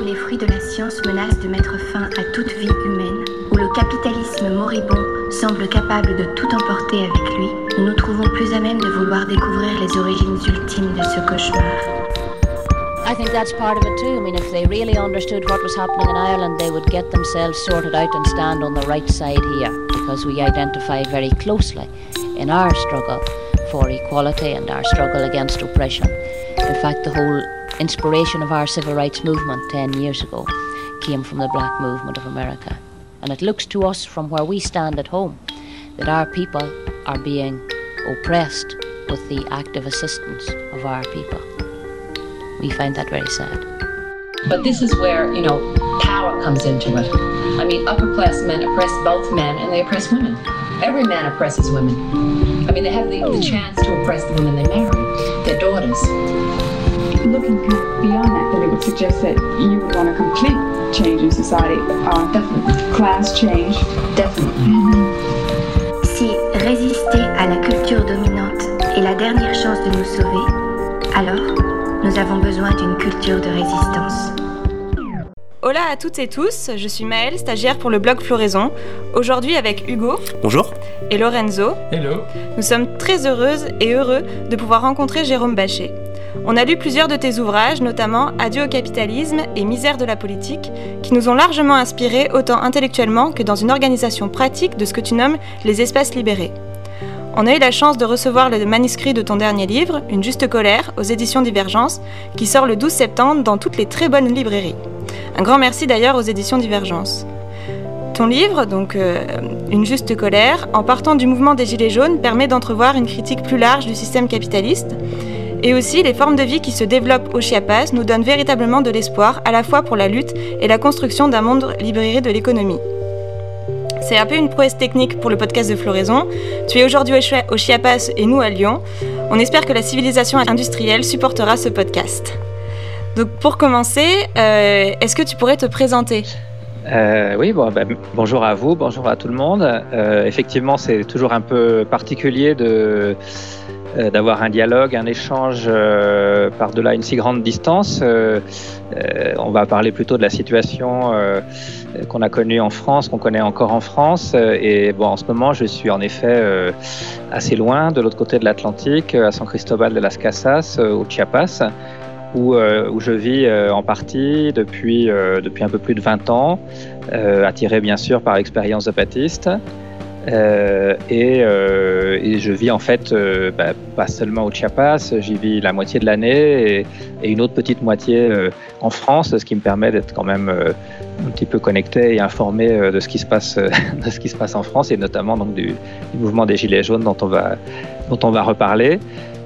où les fruits de la science menacent de mettre fin à toute vie humaine, où le capitalisme moribond semble capable de tout emporter avec lui, nous nous trouvons plus à même de vouloir découvrir les origines ultimes de ce cauchemar. I think that's part of it too. I mean, if they really understood what was happening in Ireland, they would get themselves sorted out and stand on the right side here because we identify very closely in our struggle for equality and our struggle against oppression. In fact, the whole inspiration of our civil rights movement 10 years ago came from the black movement of America. And it looks to us from where we stand at home that our people are being oppressed with the active assistance of our people. We find that very sad. But this is where, you know, power comes into it. I mean, upper class men oppress both men and they oppress women. Every man oppresses women. I mean, they have the, the hmm. chance to oppress the women they marry, their daughters. Looking kind of beyond that, then it would suggest that you would want a complete change in society. Uh, Definitely. class change. Definitely. Si résister à la culture dominante est la dernière chance de nous sauver, alors nous avons besoin d'une culture de résistance. Hola à toutes et tous, je suis Maëlle, stagiaire pour le blog Floraison. Aujourd'hui avec Hugo Bonjour. et Lorenzo, Hello. nous sommes très heureuses et heureux de pouvoir rencontrer Jérôme Bachet. On a lu plusieurs de tes ouvrages, notamment Adieu au capitalisme et Misère de la politique, qui nous ont largement inspirés autant intellectuellement que dans une organisation pratique de ce que tu nommes les espaces libérés. On a eu la chance de recevoir le manuscrit de ton dernier livre, Une juste colère, aux éditions Divergence, qui sort le 12 septembre dans toutes les très bonnes librairies. Un grand merci d'ailleurs aux éditions Divergence. Ton livre, donc euh, Une juste colère, en partant du mouvement des Gilets jaunes, permet d'entrevoir une critique plus large du système capitaliste. Et aussi, les formes de vie qui se développent au Chiapas nous donnent véritablement de l'espoir, à la fois pour la lutte et la construction d'un monde libéré de l'économie. C'est un peu une prouesse technique pour le podcast de Floraison. Tu es aujourd'hui au Chi- au Chiapas et nous à Lyon. On espère que la civilisation industrielle supportera ce podcast. Donc pour commencer, euh, est-ce que tu pourrais te présenter? Euh, oui, ben, bonjour à vous, bonjour à tout le monde. Euh, effectivement, c'est toujours un peu particulier de d'avoir un dialogue, un échange euh, par-delà une si grande distance. Euh, euh, on va parler plutôt de la situation euh, qu'on a connue en France, qu'on connaît encore en France. Euh, Et bon, en ce moment, je suis en effet euh, assez loin, de l'autre côté de l'Atlantique, à San Cristobal de las Casas, euh, au Chiapas où, euh, je vis euh, en partie depuis, euh, depuis un peu plus de 20 ans, euh, attiré bien sûr par l'expérience zapatiste. Euh, et, euh, et je vis en fait euh, bah, pas seulement au Chiapas, j'y vis la moitié de l'année et, une autre petite moitié euh, en France, ce qui me permet d'être quand même euh, un petit peu connecté et informé euh, de ce qui se passe, de ce qui se passe en France et notamment donc du, du mouvement des Gilets jaunes dont on va, dont on va reparler.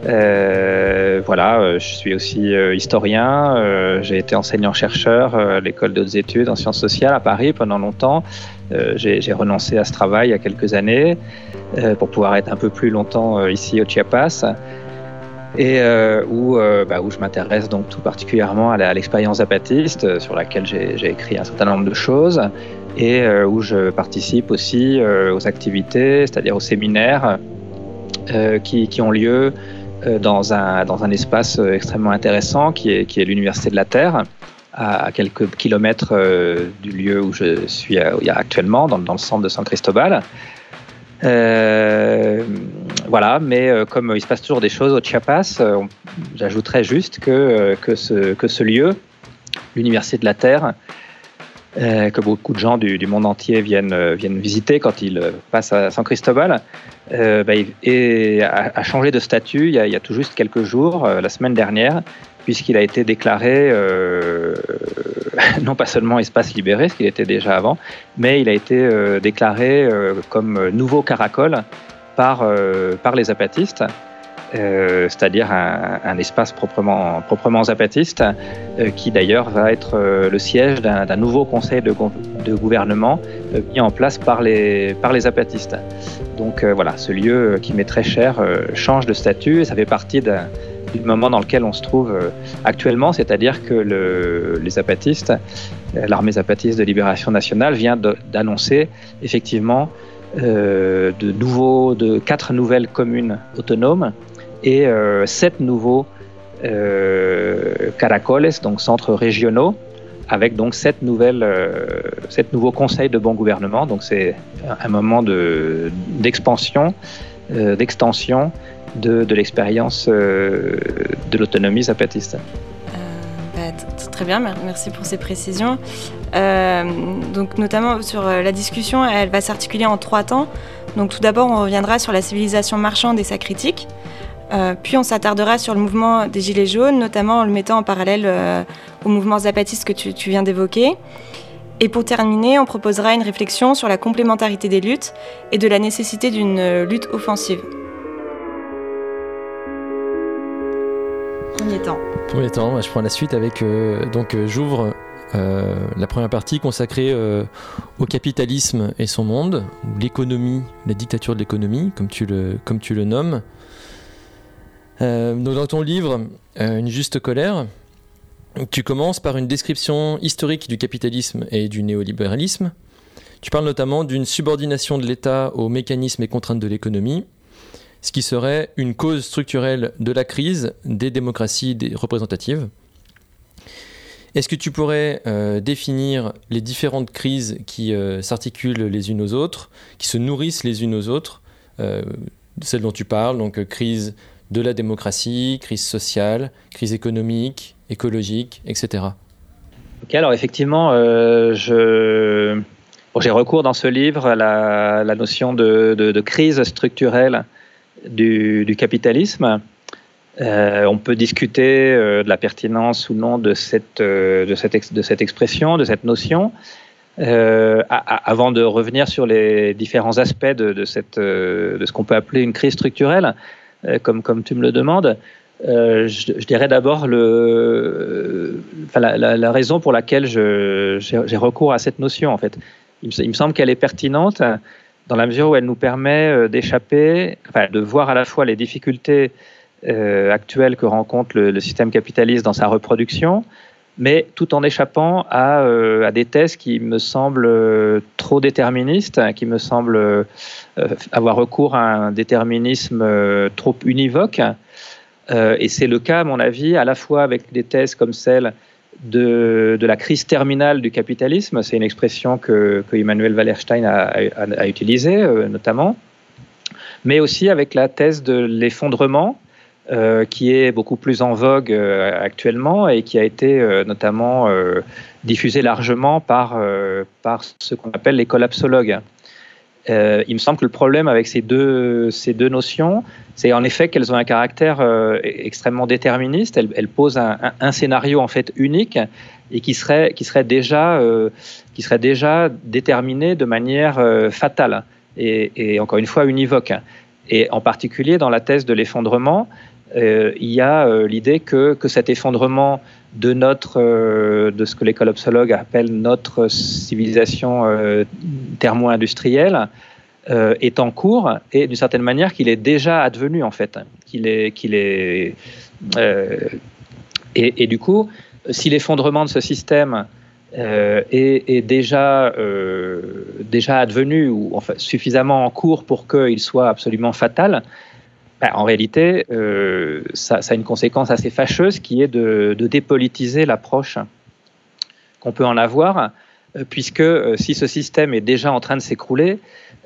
Euh, voilà, euh, je suis aussi euh, historien. J'ai été enseignant-chercheur à l'école de hautes études en sciences sociales à Paris pendant longtemps. J'ai renoncé à ce travail il y a quelques années pour pouvoir être un peu plus longtemps ici au Chiapas et où, bah, où je m'intéresse donc tout particulièrement à l'expérience zapatiste sur laquelle j'ai écrit un certain nombre de choses et où je participe aussi aux activités, c'est-à-dire aux séminaires qui, ont lieu dans un, dans un espace euh, extrêmement intéressant qui est, qui est l'Université de la Terre, à, quelques kilomètres euh, du lieu où je suis euh, actuellement, dans, le centre de San Cristobal. Euh, voilà, mais euh, comme il se passe toujours des choses au Chiapas, euh, j'ajouterais juste que, euh, que, ce, que ce lieu, l'Université de la Terre, euh, que beaucoup de gens du, monde entier viennent, euh, viennent visiter quand ils euh, passent à San Cristobal, bah, et a, changé de statut il y, a, tout juste quelques jours, la semaine dernière, puisqu'il a été déclaré non pas seulement espace libéré, ce qu'il était déjà avant, mais il a été déclaré comme nouveau caracol par, par les zapatistes. Euh, c'est-à-dire un, espace proprement, zapatiste, euh, qui d'ailleurs va être euh, le siège d'un nouveau conseil de, gou- de gouvernement mis en place par les, zapatistes. Donc voilà, ce lieu qui m'est très cher change de statut et ça fait partie d'un du moment dans lequel on se trouve actuellement, c'est-à-dire que le, les zapatistes, l'armée zapatiste de libération nationale vient d'annoncer effectivement de nouveaux, de quatre nouvelles communes autonomes et euh, sept nouveaux euh, caracoles, donc centres régionaux, avec donc cette nouvelle, cette nouveau Conseil de bon gouvernement. Donc c'est un moment d'expansion, d'extension de, de l'expérience de l'autonomie zapatiste. Bah, très bien, merci pour ces précisions. Euh, donc notamment sur euh, la discussion, elle va s'articuler en trois temps. Donc tout d'abord, on reviendra sur la civilisation marchande et sa critique. Euh, puis on s'attardera sur le mouvement des Gilets jaunes, notamment en le mettant en parallèle au mouvement zapatiste que tu, viens d'évoquer. Et pour terminer, on proposera une réflexion sur la complémentarité des luttes et de la nécessité d'une lutte offensive. Premier temps. Premier temps, je prends la suite avec. Euh, donc, euh, j'ouvre euh, la première partie consacrée au capitalisme et son monde, l'économie, la dictature de l'économie, comme, comme tu le nommes. Donc, dans ton livre, Une juste colère, tu commences par une description historique du capitalisme et du néolibéralisme. Tu parles notamment d'une subordination de l'État aux mécanismes et contraintes de l'économie ce qui serait une cause structurelle de la crise des démocraties représentatives. Est-ce que tu pourrais euh, définir les différentes crises qui euh, s'articulent les unes aux autres, qui se nourrissent les unes aux autres, euh, celles dont tu parles, donc crise de la démocratie, crise sociale, crise économique, écologique, etc. Ok, alors effectivement, je... j'ai recours dans ce livre à la, notion de, crise structurelle du, capitalisme. Euh, on peut discuter euh, de la pertinence ou non de cette, euh, expression, de cette notion. avant de revenir sur les différents aspects de ce qu'on peut appeler une crise structurelle, comme, comme tu me le demandes, je, dirais d'abord la, raison pour laquelle j'ai recours à cette notion. En fait, il me, semble qu'elle est pertinente dans la mesure où elle nous permet euh, d'échapper, de voir à la fois les difficultés euh, actuelles que rencontre le, système capitaliste dans sa reproduction, mais tout en échappant à, euh, à des thèses qui me semblent trop déterministes, qui me semblent avoir recours à un déterminisme trop univoque. et c'est le cas, à mon avis, à la fois avec des thèses comme celle de, la crise terminale du capitalisme. C'est une expression que, Emmanuel Wallerstein a, utilisée euh, notamment, mais aussi avec la thèse de l'effondrement. Euh, qui est beaucoup plus en vogue euh, actuellement et qui a été notamment diffusée largement par, par ce qu'on appelle les collapsologues. il me semble que le problème avec ces deux, ces deux notions, c'est en effet qu'elles ont un caractère euh, extrêmement déterministe. Elles, posent un, scénario en fait unique et qui serait, qui serait, déjà, euh, qui serait déjà déterminé de manière euh, fatale et, encore une fois univoque. Et en particulier dans la thèse de l'effondrement, il y a l'idée que, que, cet effondrement de notre, de ce que les collapsologues appellent notre civilisation thermo-industrielle, euh, est en cours et d'une certaine manière qu'il est déjà advenu en fait, qu'il est, qu'il est euh, et, du coup, si l'effondrement de ce système euh, est, déjà déjà advenu ou enfin, suffisamment en cours pour qu'il soit absolument fatal, en réalité, ça, ça, a une conséquence assez fâcheuse qui est de, de dépolitiser l'approche qu'on peut en avoir, puisque si ce système est déjà en train de s'écrouler,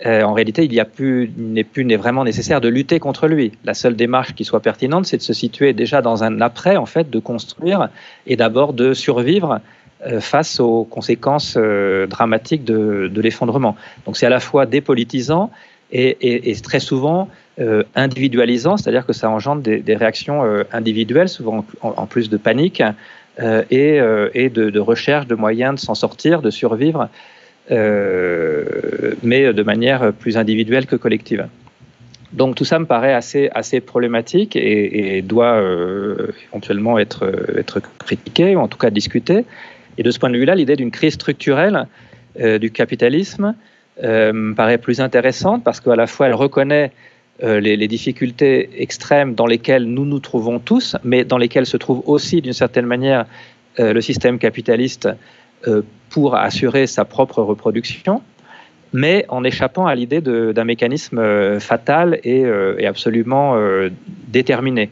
euh, en réalité, il n'est plus, vraiment nécessaire de lutter contre lui. La seule démarche qui soit pertinente, c'est de se situer déjà dans un après, en fait, de construire et d'abord de survivre euh, face aux conséquences euh, dramatiques de, l'effondrement. Donc c'est à la fois dépolitisant et, très souvent individualisant, c'est-à-dire que ça engendre des, réactions individuelles, souvent en, plus de panique, et, de, recherche de moyens de s'en sortir, de survivre euh, mais de manière plus individuelle que collective. Donc tout ça me paraît assez, problématique et, doit euh, éventuellement être, critiqué ou en tout cas discuté. Et de ce point de vue-là, l'idée d'une crise structurelle euh, du capitalisme me paraît plus intéressante parce qu'à la fois elle reconnaît les, les, difficultés extrêmes dans lesquelles nous nous trouvons tous, mais dans lesquelles se trouve aussi d'une certaine manière le système capitaliste euh, pour assurer sa propre reproduction, mais en échappant à l'idée d'un mécanisme euh, fatal et, euh, absolument déterminé.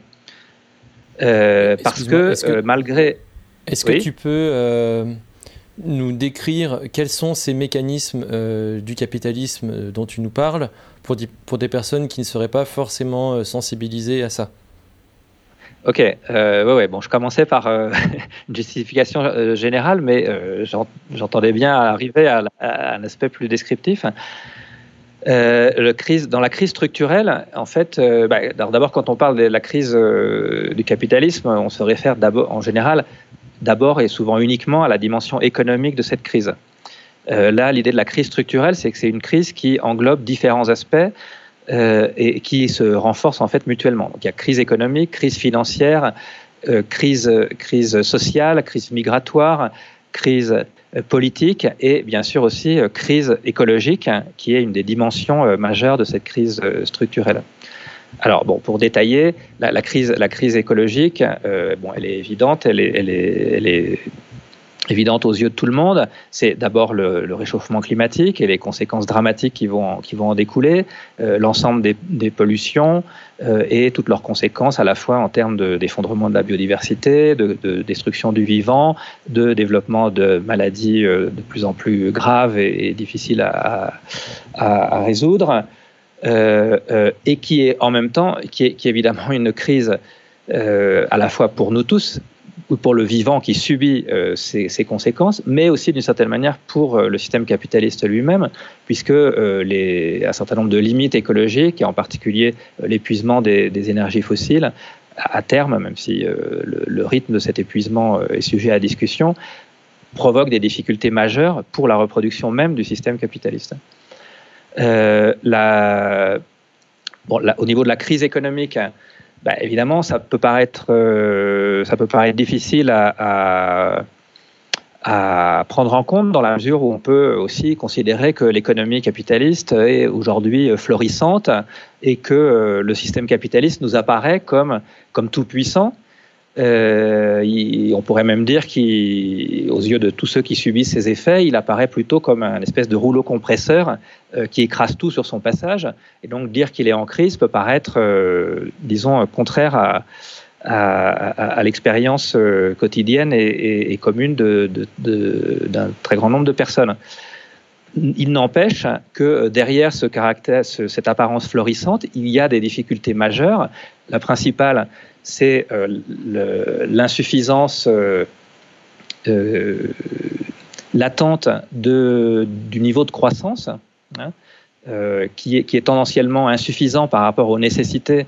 parce que, malgré... Est-ce que tu peux nous décrire quels sont ces mécanismes du capitalisme dont tu nous parles pour, pour des personnes qui ne seraient pas forcément sensibilisées à ça? Ok, euh, ouais, ouais, bon, je commençais par euh, une justification euh, générale, mais euh, j'entendais bien arriver à, un aspect plus descriptif. Crise, dans la crise structurelle, en fait, bah, d'abord, quand on parle de la crise du capitalisme, on se réfère d'abord, en général, d'abord et souvent uniquement à la dimension économique de cette crise. là, l'idée de la crise structurelle, c'est que c'est une crise qui englobe différents aspects. Euh, et qui se renforcent en fait mutuellement. Il y a crise économique, crise financière, euh, crise, crise sociale, crise migratoire, crise euh, politique et bien sûr aussi crise écologique, qui est une des dimensions majeures de cette crise structurelle. Alors bon, pour détailler, la, crise, la crise écologique, bon, elle est évidente, elle est, elle est, elle est évidente aux yeux de tout le monde, c'est d'abord le, réchauffement climatique et les conséquences dramatiques qui vont, qui vont en découler, euh, l'ensemble des, pollutions euh, et toutes leurs conséquences à la fois en termes d'effondrement de, la biodiversité, de, destruction du vivant, de développement de maladies euh, de plus en plus graves et, difficiles à, à, résoudre, et qui est en même temps, qui est, évidemment une crise à la fois pour nous tous, ou pour le vivant qui subit euh, ces, conséquences, mais aussi d'une certaine manière pour euh, le système capitaliste lui-même, puisque euh, un certain nombre de limites écologiques, et en particulier l'épuisement des, énergies fossiles, à terme, même si le, rythme de cet épuisement est sujet à discussion, provoque des difficultés majeures pour la reproduction même du système capitaliste. Bon, au niveau de la crise économique, bah, évidemment, ça peut paraître, euh, ça peut paraître difficile à, prendre en compte dans la mesure où on peut aussi considérer que l'économie capitaliste est aujourd'hui florissante et que euh, le système capitaliste nous apparaît comme tout puissant euh, on pourrait même dire qu'aux yeux de tous ceux qui subissent ces effets, il apparaît plutôt comme un espèce de rouleau compresseur euh, qui écrase tout sur son passage. Et donc dire qu'il est en crise peut paraître, euh, disons, contraire à, l'expérience quotidienne et, commune d'un très grand nombre de personnes. Il n'empêche que derrière ce caractère, cette apparence florissante, il y a des difficultés majeures. La principale, c'est euh, l'insuffisance euh, euh, latente du niveau de croissance, hein, qui, est, tendanciellement insuffisant par rapport aux nécessités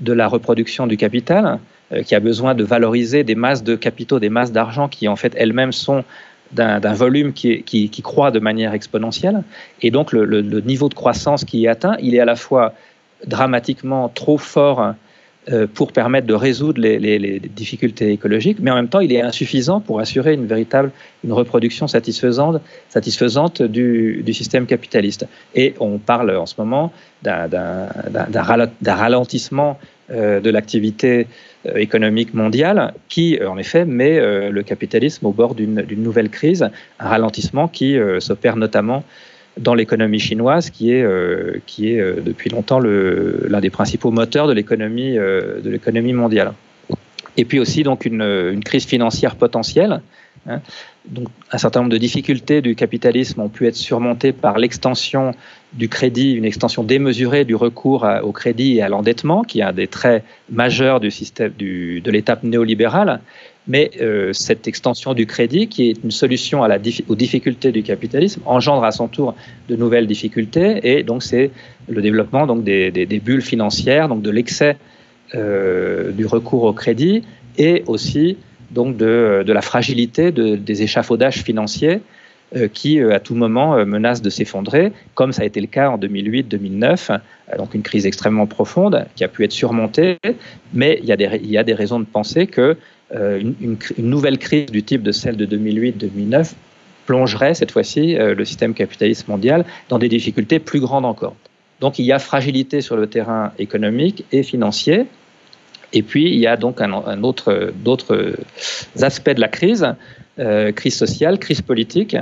de la reproduction du capital, qui a besoin de valoriser des masses de capitaux, des masses d'argent qui en fait elles-mêmes sont d'un volume qui, croît de manière exponentielle. Et donc le, niveau de croissance qui est atteint, il est à la fois dramatiquement trop fort pour permettre de résoudre les, difficultés écologiques, mais en même temps, il est insuffisant pour assurer une véritable une reproduction satisfaisante, satisfaisante du, système capitaliste. Et on parle en ce moment d'un ralentissement euh, de l'activité euh, économique mondiale qui, en effet, met le capitalisme au bord d'une nouvelle crise, un ralentissement qui s'opère notamment dans l'économie chinoise, qui est, euh, qui est euh, depuis longtemps l'un des principaux moteurs de l'économie euh, de l'économie mondiale. Et puis aussi donc une, crise financière potentielle. Hein. Donc, un certain nombre de difficultés du capitalisme ont pu être surmontées par l'extension du crédit, une extension démesurée du recours au crédit et à l'endettement, qui est un des traits majeurs du système de l'étape néolibérale. Mais euh, cette extension du crédit, qui est une solution aux difficultés du capitalisme, engendre à son tour de nouvelles difficultés. Et donc, c'est le développement donc, des, bulles financières, donc de l'excès euh, du recours au crédit, et aussi donc, de, la fragilité des échafaudages financiers euh, qui, à tout moment, menacent de s'effondrer, comme ça a été le cas en 2008-2009, donc une crise extrêmement profonde qui a pu être surmontée. Mais il y a des raisons de penser que euh, une, nouvelle crise du type de celle de 2008-2009 plongerait cette fois-ci euh, le système capitaliste mondial dans des difficultés plus grandes encore. Donc il y a fragilité sur le terrain économique et financier. Et puis il y a donc un, autre, d'autres aspects de la crise, euh, crise sociale, crise politique.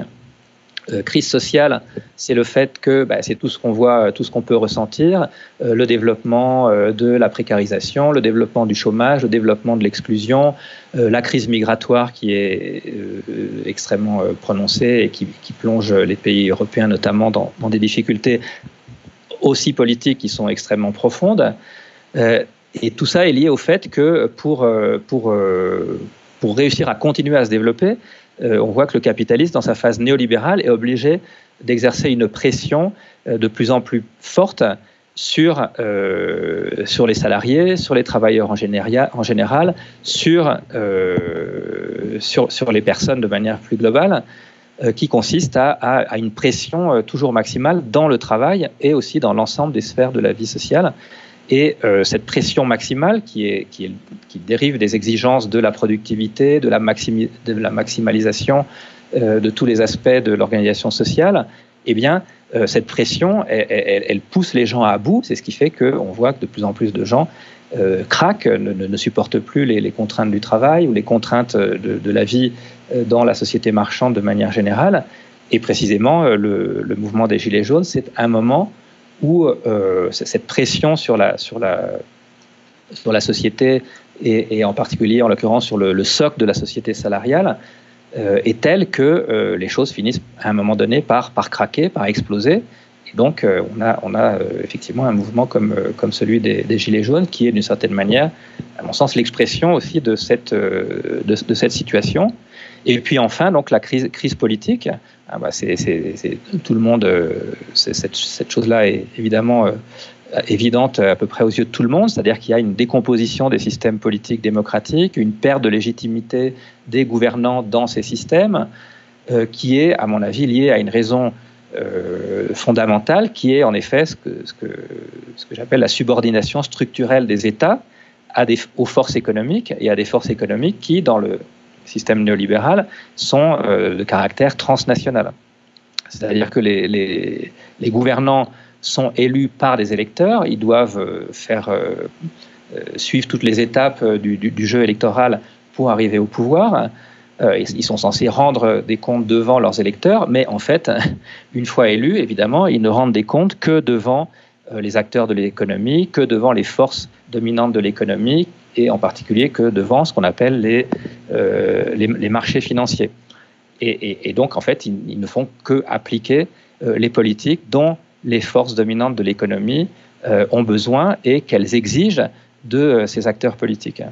Euh, crise sociale, c'est le fait que bah, c'est tout ce qu'on voit, tout ce qu'on peut ressentir, euh, le développement euh, de la précarisation, le développement du chômage, le développement de l'exclusion, la crise migratoire qui est extrêmement prononcée et qui, plonge les pays européens notamment dans, des difficultés aussi politiques qui sont extrêmement profondes. et tout ça est lié au fait que pour, pour, pour réussir à continuer à se développer, euh, on voit que le capitaliste, dans sa phase néolibérale, est obligé d'exercer une pression euh, de plus en plus forte sur, euh, sur les salariés, sur les travailleurs en, général, sur, les personnes de manière plus globale, qui consiste à, à, une pression toujours maximale dans le travail et aussi dans l'ensemble des sphères de la vie sociale. Et euh, cette pression maximale qui, dérive des exigences de la productivité, de la, maximalisation euh, de tous les aspects de l'organisation sociale, eh bien, euh, cette pression, elle, pousse les gens à bout. C'est ce qui fait qu'on voit que de plus en plus de gens craquent, ne, supportent plus les, contraintes du travail ou les contraintes de, la vie dans la société marchande de manière générale. Et précisément, le mouvement des Gilets jaunes, c'est un moment où euh, cette pression sur la, sur la, sur la société et, en particulier en l'occurrence sur le, socle de la société salariale euh, est telle que euh, les choses finissent à un moment donné par, par craquer, par exploser. Et donc on a, on a effectivement un mouvement comme, comme celui des, Gilets jaunes qui est d'une certaine manière, à mon sens, l'expression aussi de cette, de cette situation. Et puis enfin, donc la crise, politique, ah bah c'est, tout le monde, euh, cette, chose-là est évidemment euh, évidente à peu près aux yeux de tout le monde, c'est-à-dire qu'il y a une décomposition des systèmes politiques démocratiques, une perte de légitimité des gouvernants dans ces systèmes, euh, qui est, à mon avis, liée à une raison fondamentale, qui est en effet ce que, j'appelle la subordination structurelle des États aux forces économiques et à des forces économiques qui, dans le système néolibéral sont euh, de caractère transnational. C'est-à-dire que les, gouvernants sont élus par des électeurs, ils doivent euh, euh, suivre toutes les étapes du, jeu électoral pour arriver au pouvoir. ils sont censés rendre des comptes devant leurs électeurs, mais en fait, une fois élus, évidemment, ils ne rendent des comptes que devant les acteurs de l'économie, que devant les forces dominantes de l'économie, et en particulier que devant ce qu'on appelle les, euh, les, marchés financiers. Et, donc, en fait, ils, ne font que appliquer euh, les politiques dont les forces dominantes de l'économie euh, ont besoin et qu'elles exigent de ces acteurs politiques.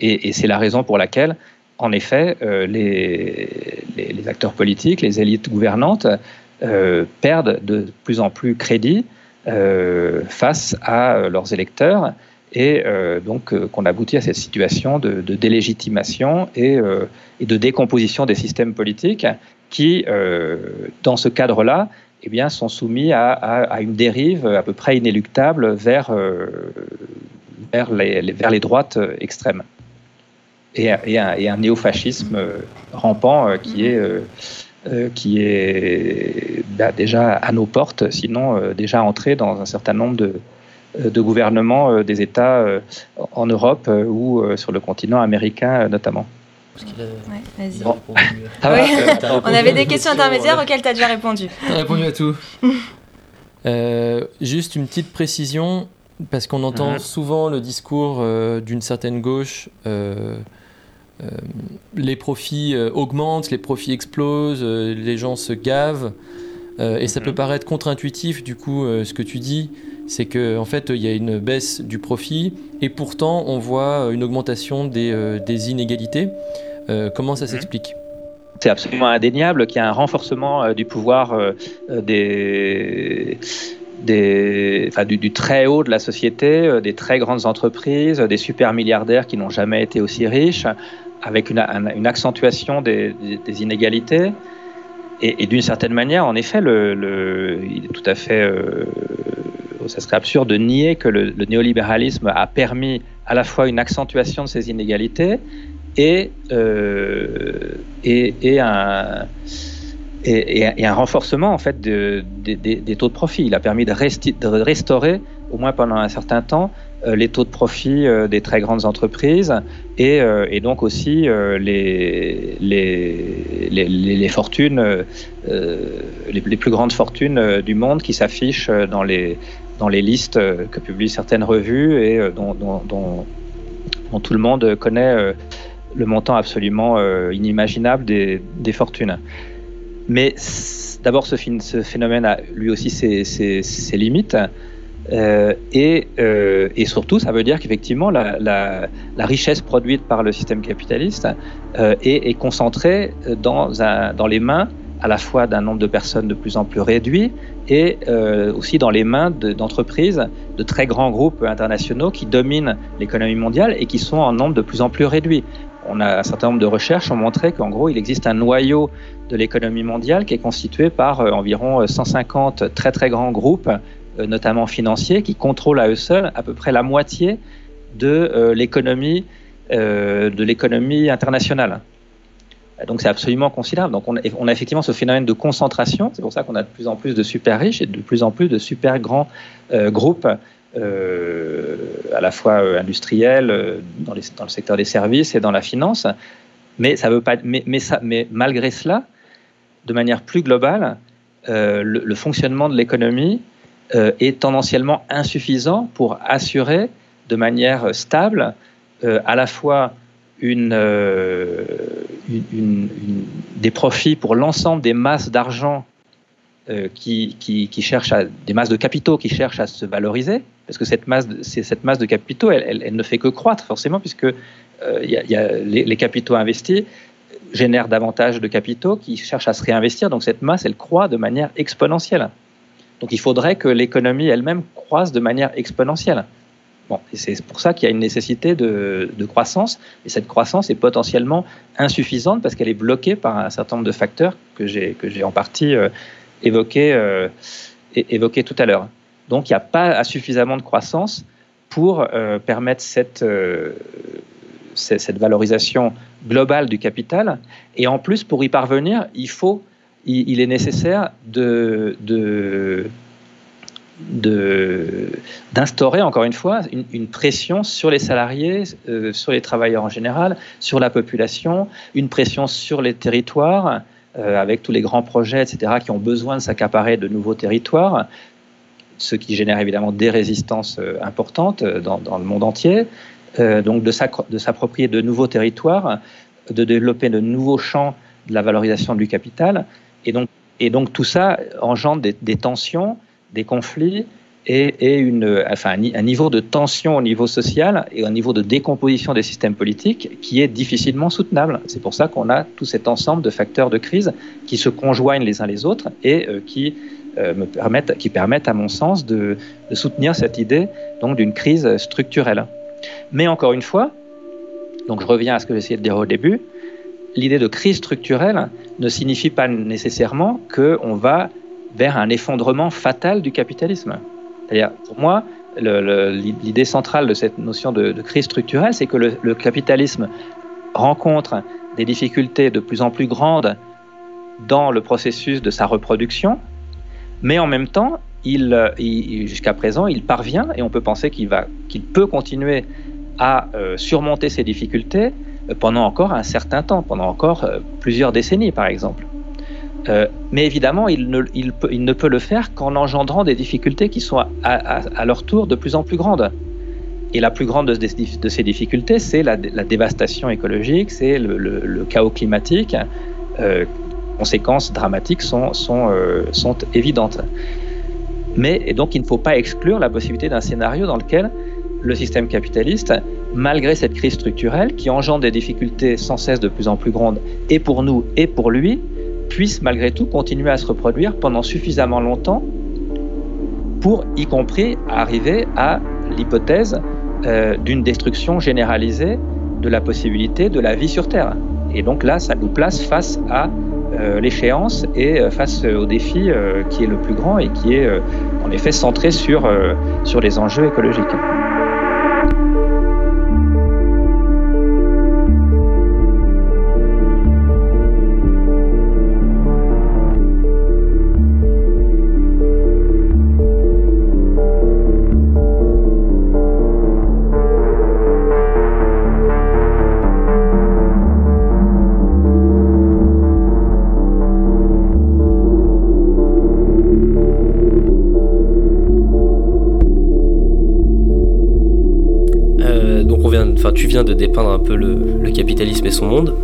et, c'est la raison pour laquelle, en effet, les, les, acteurs politiques, les élites gouvernantes, perdent de plus en plus crédit face à leurs électeurs et euh, donc euh, qu'on aboutit à cette situation de, délégitimation et, euh, et, de décomposition des systèmes politiques qui, dans ce cadre-là, eh bien, sont soumis à, une dérive à peu près inéluctable vers, vers, les, vers les droites extrêmes. Et, un, et un néofascisme rampant qui est qui est bah, déjà à nos portes, sinon déjà entré dans un certain nombre de, euh, de gouvernement euh, des États euh, en Europe ou sur le continent américain notamment. On avait des questions intermédiaires auxquelles tu as déjà répondu. Tu as répondu à tout. juste une petite précision, parce qu'on entend mhm. souvent le discours d'une certaine gauche. les profits augmentent, les profits explosent, les gens se gavent. et ça peut mhm. paraître contre-intuitif, du coup, ce que tu dis, c'est qu'en en fait, il y a une baisse du profit et pourtant, on voit une augmentation des, euh, inégalités. Euh, comment ça mhm. s'explique? C'est absolument indéniable qu'il y a un renforcement euh, du pouvoir des, des, du, très haut de la société, des très grandes entreprises, des super milliardaires qui n'ont jamais été aussi riches, avec une, accentuation des, inégalités. Et, d'une certaine manière, en effet, le, il est tout à fait ça serait absurde de nier que le, néolibéralisme a permis à la fois une accentuation de ces inégalités et, euh, et, un, renforcement en fait de, des taux de profit. Il a permis de, restaurer, au moins pendant un certain temps, les taux de profit des très grandes entreprises et, donc aussi les, les, fortunes, les, plus grandes fortunes du monde qui s'affichent dans les, dans les listes que publient certaines revues et dont, dont, tout le monde connaît le montant absolument inimaginable des, fortunes. Mais d'abord, ce, phénomène a lui aussi ses, limites. Euh, et, euh, surtout, ça veut dire qu'effectivement, la, richesse produite par le système capitaliste euh, est, concentrée dans, les mains à la fois d'un nombre de personnes de plus en plus réduit et euh, aussi dans les mains d'entreprises, de, très grands groupes internationaux qui dominent l'économie mondiale et qui sont en nombre de plus en plus réduit. On a un certain nombre de recherches ont montré qu'en gros, il existe un noyau de l'économie mondiale qui est constitué par euh, environ 150 très très grands groupes euh, notamment financiers, qui contrôlent à eux seuls à peu près la moitié de l'économie de l'économie internationale. Donc c'est absolument considérable. Donc on a, effectivement ce phénomène de concentration. C'est pour ça qu'on a de plus en plus de super riches et de plus en plus de super grands euh, groupes, euh, à la fois industriels, dans, le secteur des services et dans la finance. Mais ça veut pas. Mais, malgré cela, de manière plus globale, le, fonctionnement de l'économie euh, est tendanciellement insuffisant pour assurer de manière stable euh, à la fois euh, des profits pour l'ensemble des masses d'argent euh, qui, cherchent à, des masses de capitaux qui cherchent à se valoriser, parce que cette masse, cette masse de capitaux, elle, ne fait que croître forcément, puisque euh, y a les, les, capitaux investis génèrent davantage de capitaux qui cherchent à se réinvestir, donc cette masse, elle croît de manière exponentielle. Donc il faudrait que l'économie elle-même croisse de manière exponentielle. Et c'est pour ça qu'il y a une nécessité de, croissance, et cette croissance est potentiellement insuffisante parce qu'elle est bloquée par un certain nombre de facteurs que j'ai en partie euh, euh, évoqué tout à l'heure. Donc il n'y a pas suffisamment de croissance pour euh, permettre cette valorisation globale du capital, et en plus pour y parvenir, il faut il, est nécessaire de d'instaurer encore une fois une, pression sur les salariés, euh, sur les travailleurs en général, sur la population, une pression sur les territoires, euh, avec tous les grands projets, etc., qui ont besoin de s'accaparer de nouveaux territoires, ce qui génère évidemment des résistances euh, importantes dans, le monde entier. Donc de s'approprier de nouveaux territoires, de développer de nouveaux champs de la valorisation du capital, et donc, tout ça engendre des tensions, des conflits et, un, niveau de tension au niveau social et un niveau de décomposition des systèmes politiques qui est difficilement soutenable. C'est pour ça qu'on a tout cet ensemble de facteurs de crise qui se conjoignent les uns les autres et euh, qui, euh, me permettent, qui permettent, à mon sens, de, soutenir cette idée d'une crise structurelle. Mais encore une fois, donc je reviens à ce que j'essayais de dire au début, l'idée de crise structurelle ne signifie pas nécessairement qu'on va vers un effondrement fatal du capitalisme. C'est-à-dire, pour moi, l'idée centrale de cette notion de, crise structurelle, c'est que le, capitalisme rencontre des difficultés de plus en plus grandes dans le processus de sa reproduction, mais en même temps, il jusqu'à présent, il parvient, et on peut penser qu'il peut continuer à euh, surmonter ces difficultés pendant encore un certain temps, pendant encore euh, plusieurs décennies par exemple. Euh, mais évidemment, il ne, peut, le faire qu'en engendrant des difficultés qui sont à, leur tour de plus en plus grandes. Et la plus grande de, ces difficultés, c'est la, dévastation écologique, c'est le, chaos climatique. Euh, conséquences dramatiques sont, euh, évidentes. Mais donc, il ne faut pas exclure la possibilité d'un scénario dans lequel le système capitaliste, malgré cette crise structurelle qui engendre des difficultés sans cesse de plus en plus grandes, et pour nous et pour lui, puisse malgré tout continuer à se reproduire pendant suffisamment longtemps pour, y compris, arriver à l'hypothèse euh, d'une destruction généralisée de la possibilité de la vie sur Terre. Et donc là, ça nous place face à euh, l'échéance et euh, face au défi qui est le plus grand et qui est en effet centré sur les enjeux écologiques. Dépeindre un peu le, capitalisme et son monde.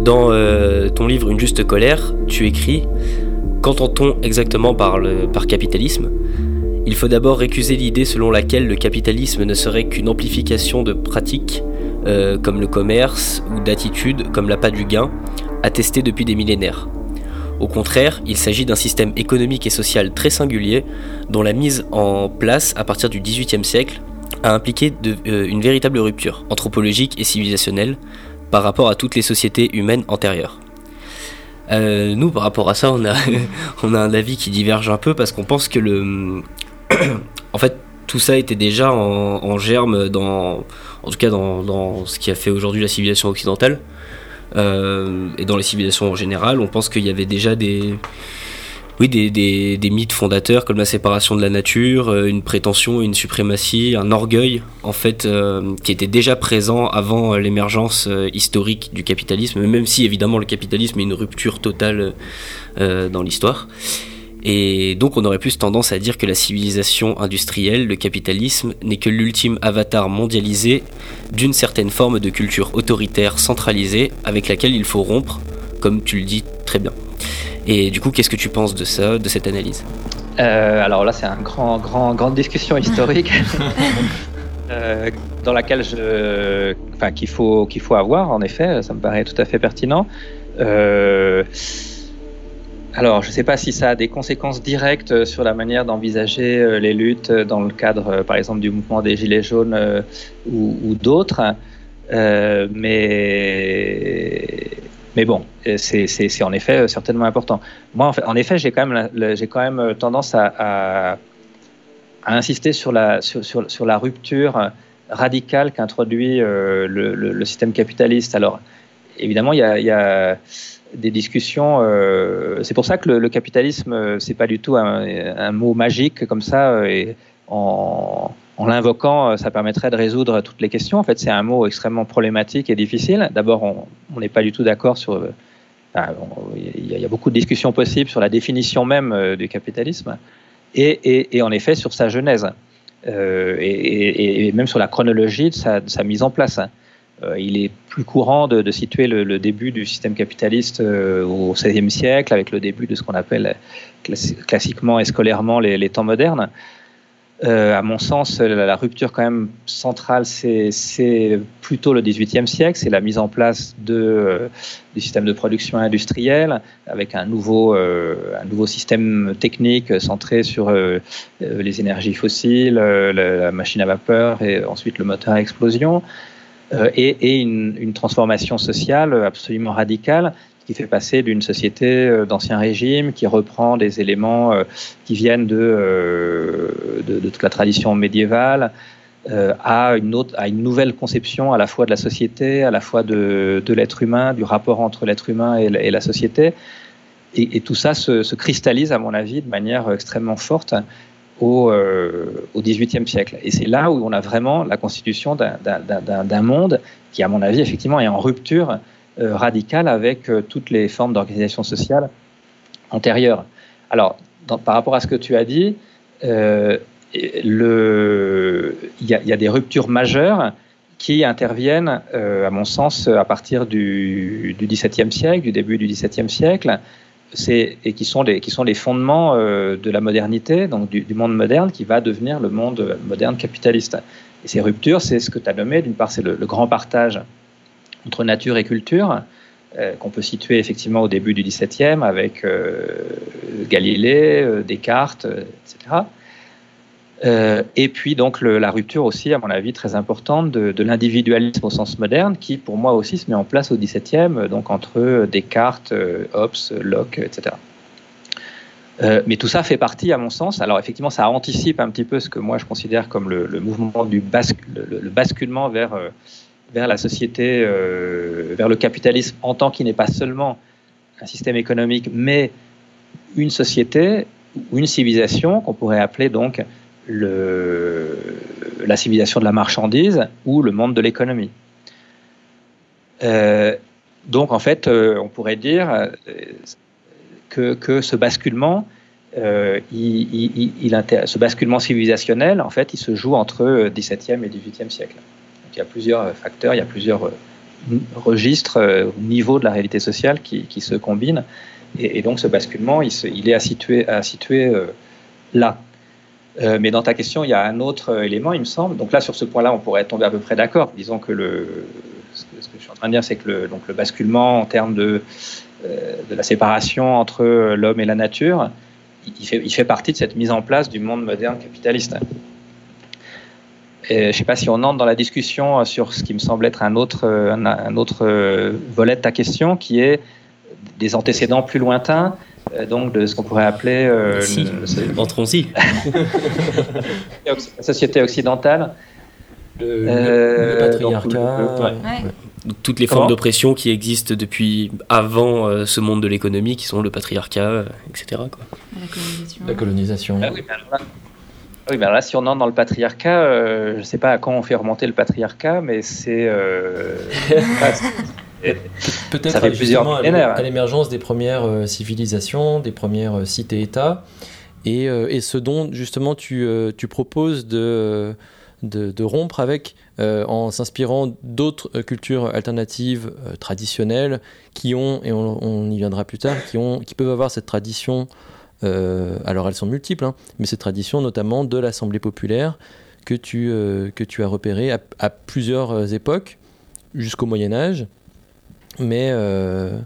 Dans euh, ton livre Une juste colère, tu écris Qu'entend-on exactement par, par capitalisme? Il faut d'abord récuser l'idée selon laquelle le capitalisme ne serait qu'une amplification de pratiques euh, comme le commerce ou d'attitudes comme l'appât du gain, attestées depuis des millénaires. Au contraire, il s'agit d'un système économique et social très singulier dont la mise en place à partir du XVIIIe siècle a impliqué euh, une véritable rupture anthropologique et civilisationnelle par rapport à toutes les sociétés humaines antérieures. Euh, nous, par rapport à ça, on a, on a un avis qui diverge un peu parce qu'on pense que le. en fait, tout ça était déjà en, germe dans. En tout cas, dans, dans ce qui a fait aujourd'hui la civilisation occidentale. Euh, et dans les civilisations en général, on pense qu'il y avait déjà des, oui, des, mythes fondateurs comme la séparation de la nature, euh, une prétention, une suprématie, un orgueil, en fait, euh, qui était déjà présent avant l'émergence historique du capitalisme, même si évidemment le capitalisme est une rupture totale dans l'histoire. Et donc on aurait plus tendance à dire que la civilisation industrielle, le capitalisme, n'est que l'ultime avatar mondialisé d'une certaine forme de culture autoritaire centralisée avec laquelle il faut rompre, comme tu le dis très bien. Et du coup, qu'est-ce que tu penses de ça, de cette analyse? Euh, Alors là, c'est une grand, grand, grande discussion historique. Euh, dans laquelle je, enfin, qu'il faut, qu'il faut avoir, en effet, ça me paraît tout à fait pertinent. Euh, alors, je ne sais pas si ça a des conséquences directes sur la manière d'envisager les luttes dans le cadre, par exemple, du mouvement des Gilets jaunes ou, d'autres. mais, mais bon, c'est en effet certainement important. Moi, en, effet, j'ai quand, même, quand même tendance à, insister sur la, sur, la rupture radicale qu'introduit le, système capitaliste. Alors, évidemment, il y a des discussions. Euh, c'est pour ça que le, capitalisme, euh, c'est pas du tout un, mot magique comme ça. Euh, en, l'invoquant, ça permettrait de résoudre toutes les questions. En fait, c'est un mot extrêmement problématique et difficile. D'abord, on n'est pas du tout d'accord sur. il y, a beaucoup de discussions possibles sur la définition même du capitalisme et, en effet sur sa genèse et, même sur la chronologie de sa, mise en place. Euh, il est plus courant de, situer le, début du système capitaliste euh, au XVIe siècle, avec le début de ce qu'on appelle classiquement et scolairement les, temps modernes. Euh, à mon sens, la, rupture quand même centrale, c'est plutôt le XVIIIe siècle, c'est la mise en place du système de production industrielle avec un nouveau, nouveau système technique centré sur les énergies fossiles, la, machine à vapeur et ensuite le moteur à explosion. Euh, et, une, transformation sociale absolument radicale qui fait passer d'une société euh, d'ancien régime qui reprend des éléments euh, qui viennent de, de, toute la tradition médiévale à, une autre, à une nouvelle conception à la fois de la société, à la fois de, de l'être humain, du rapport entre l'être humain et, la, société. Et, tout ça se, se, cristallise, à mon avis, de manière extrêmement forte au, euh, au XVIIIe siècle. Et c'est là où on a vraiment la constitution d'un monde qui, à mon avis, effectivement, est en rupture euh, radicale avec euh, toutes les formes d'organisation sociale antérieures. Alors, par rapport à ce que tu as dit, il y, a des ruptures majeures qui interviennent, à mon sens, à partir du, du XVIIe siècle, du début du XVIIe siècle, et qui sont les, fondements euh, de la modernité, donc du, monde moderne qui va devenir le monde moderne capitaliste. Et ces ruptures, c'est ce que tu as nommé. D'une part, c'est le, grand partage entre nature et culture, euh, qu'on peut situer effectivement au début du XVIIe avec euh, Galilée, Descartes, etc. Euh, et puis donc la rupture aussi, à mon avis, très importante de, l'individualisme au sens moderne, qui pour moi aussi se met en place au XVIIe, donc entre Descartes, euh, Hobbes, Locke, etc. Euh, mais tout ça fait partie, à mon sens. Alors effectivement, ça anticipe un petit peu ce que moi je considère comme le, mouvement du le, basculement vers vers la société, vers le capitalisme en tant qu'il n'est pas seulement un système économique, mais une société ou une civilisation qu'on pourrait appeler donc la civilisation de la marchandise ou le monde de l'économie. Euh, donc en fait, euh, on pourrait dire euh, que, ce basculement civilisationnel, en fait, il se joue entre 17e et 18e siècle. Il y a plusieurs facteurs, il y a plusieurs registres, niveaux de la réalité sociale qui, se combinent. Et, donc, ce basculement, il, est à situer, là. Euh, mais dans ta question, il y a un autre euh, élément, il me semble. Donc là, sur ce point-là, on pourrait tomber à peu près d'accord. Disons que ce que je suis en train de dire, c'est que le, basculement en termes de, euh, la séparation entre l'homme et la nature, il fait, partie de cette mise en place du monde moderne capitaliste. Et je ne sais pas si on entre dans la discussion sur ce qui me semble être un autre, un, un autre volet de ta question, qui est des antécédents plus lointains euh, donc de ce qu'on pourrait appeler euh, si, entrons-y. la société occidentale. Le, euh, patriarcat. Toutes les formes d'oppression qui existent depuis avant euh, ce monde de l'économie, qui sont le patriarcat, etc. Quoi. La colonisation. La colonisation. Ah oui, là, oui, mais là, si on entre dans le patriarcat, je ne sais pas à quand on fait remonter le patriarcat, mais c'est. Peut-être justement à l'émergence des premières euh, civilisations, des premières euh, cités-États, et, euh, et, ce dont justement tu, tu proposes de, de, rompre avec en s'inspirant d'autres cultures alternatives traditionnelles qui ont, et on, y viendra plus tard, qui, ont, qui peuvent avoir cette tradition, alors elles sont multiples, hein, mais cette tradition notamment de l'Assemblée populaire que tu, que tu as repérée à, plusieurs époques, jusqu'au Moyen Âge, mais, euh,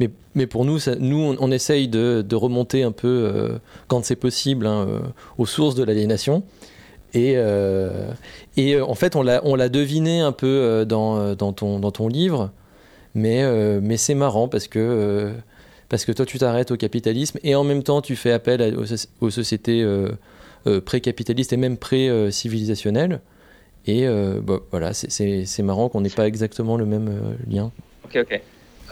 mais, mais, pour nous, nous on, essaye de, remonter un peu, euh, quand c'est possible, hein, euh, aux sources de l'aliénation. Et, et en fait, on l'a deviné un peu dans, dans, ton, dans ton livre, mais, mais c'est marrant parce que, parce que toi, tu t'arrêtes au capitalisme et en même temps, tu fais appel aux, sociétés pré-capitalistes et même pré-civilisationnelles. Et bah, voilà, c'est marrant qu'on n'ait pas exactement le même lien. Ok, ok.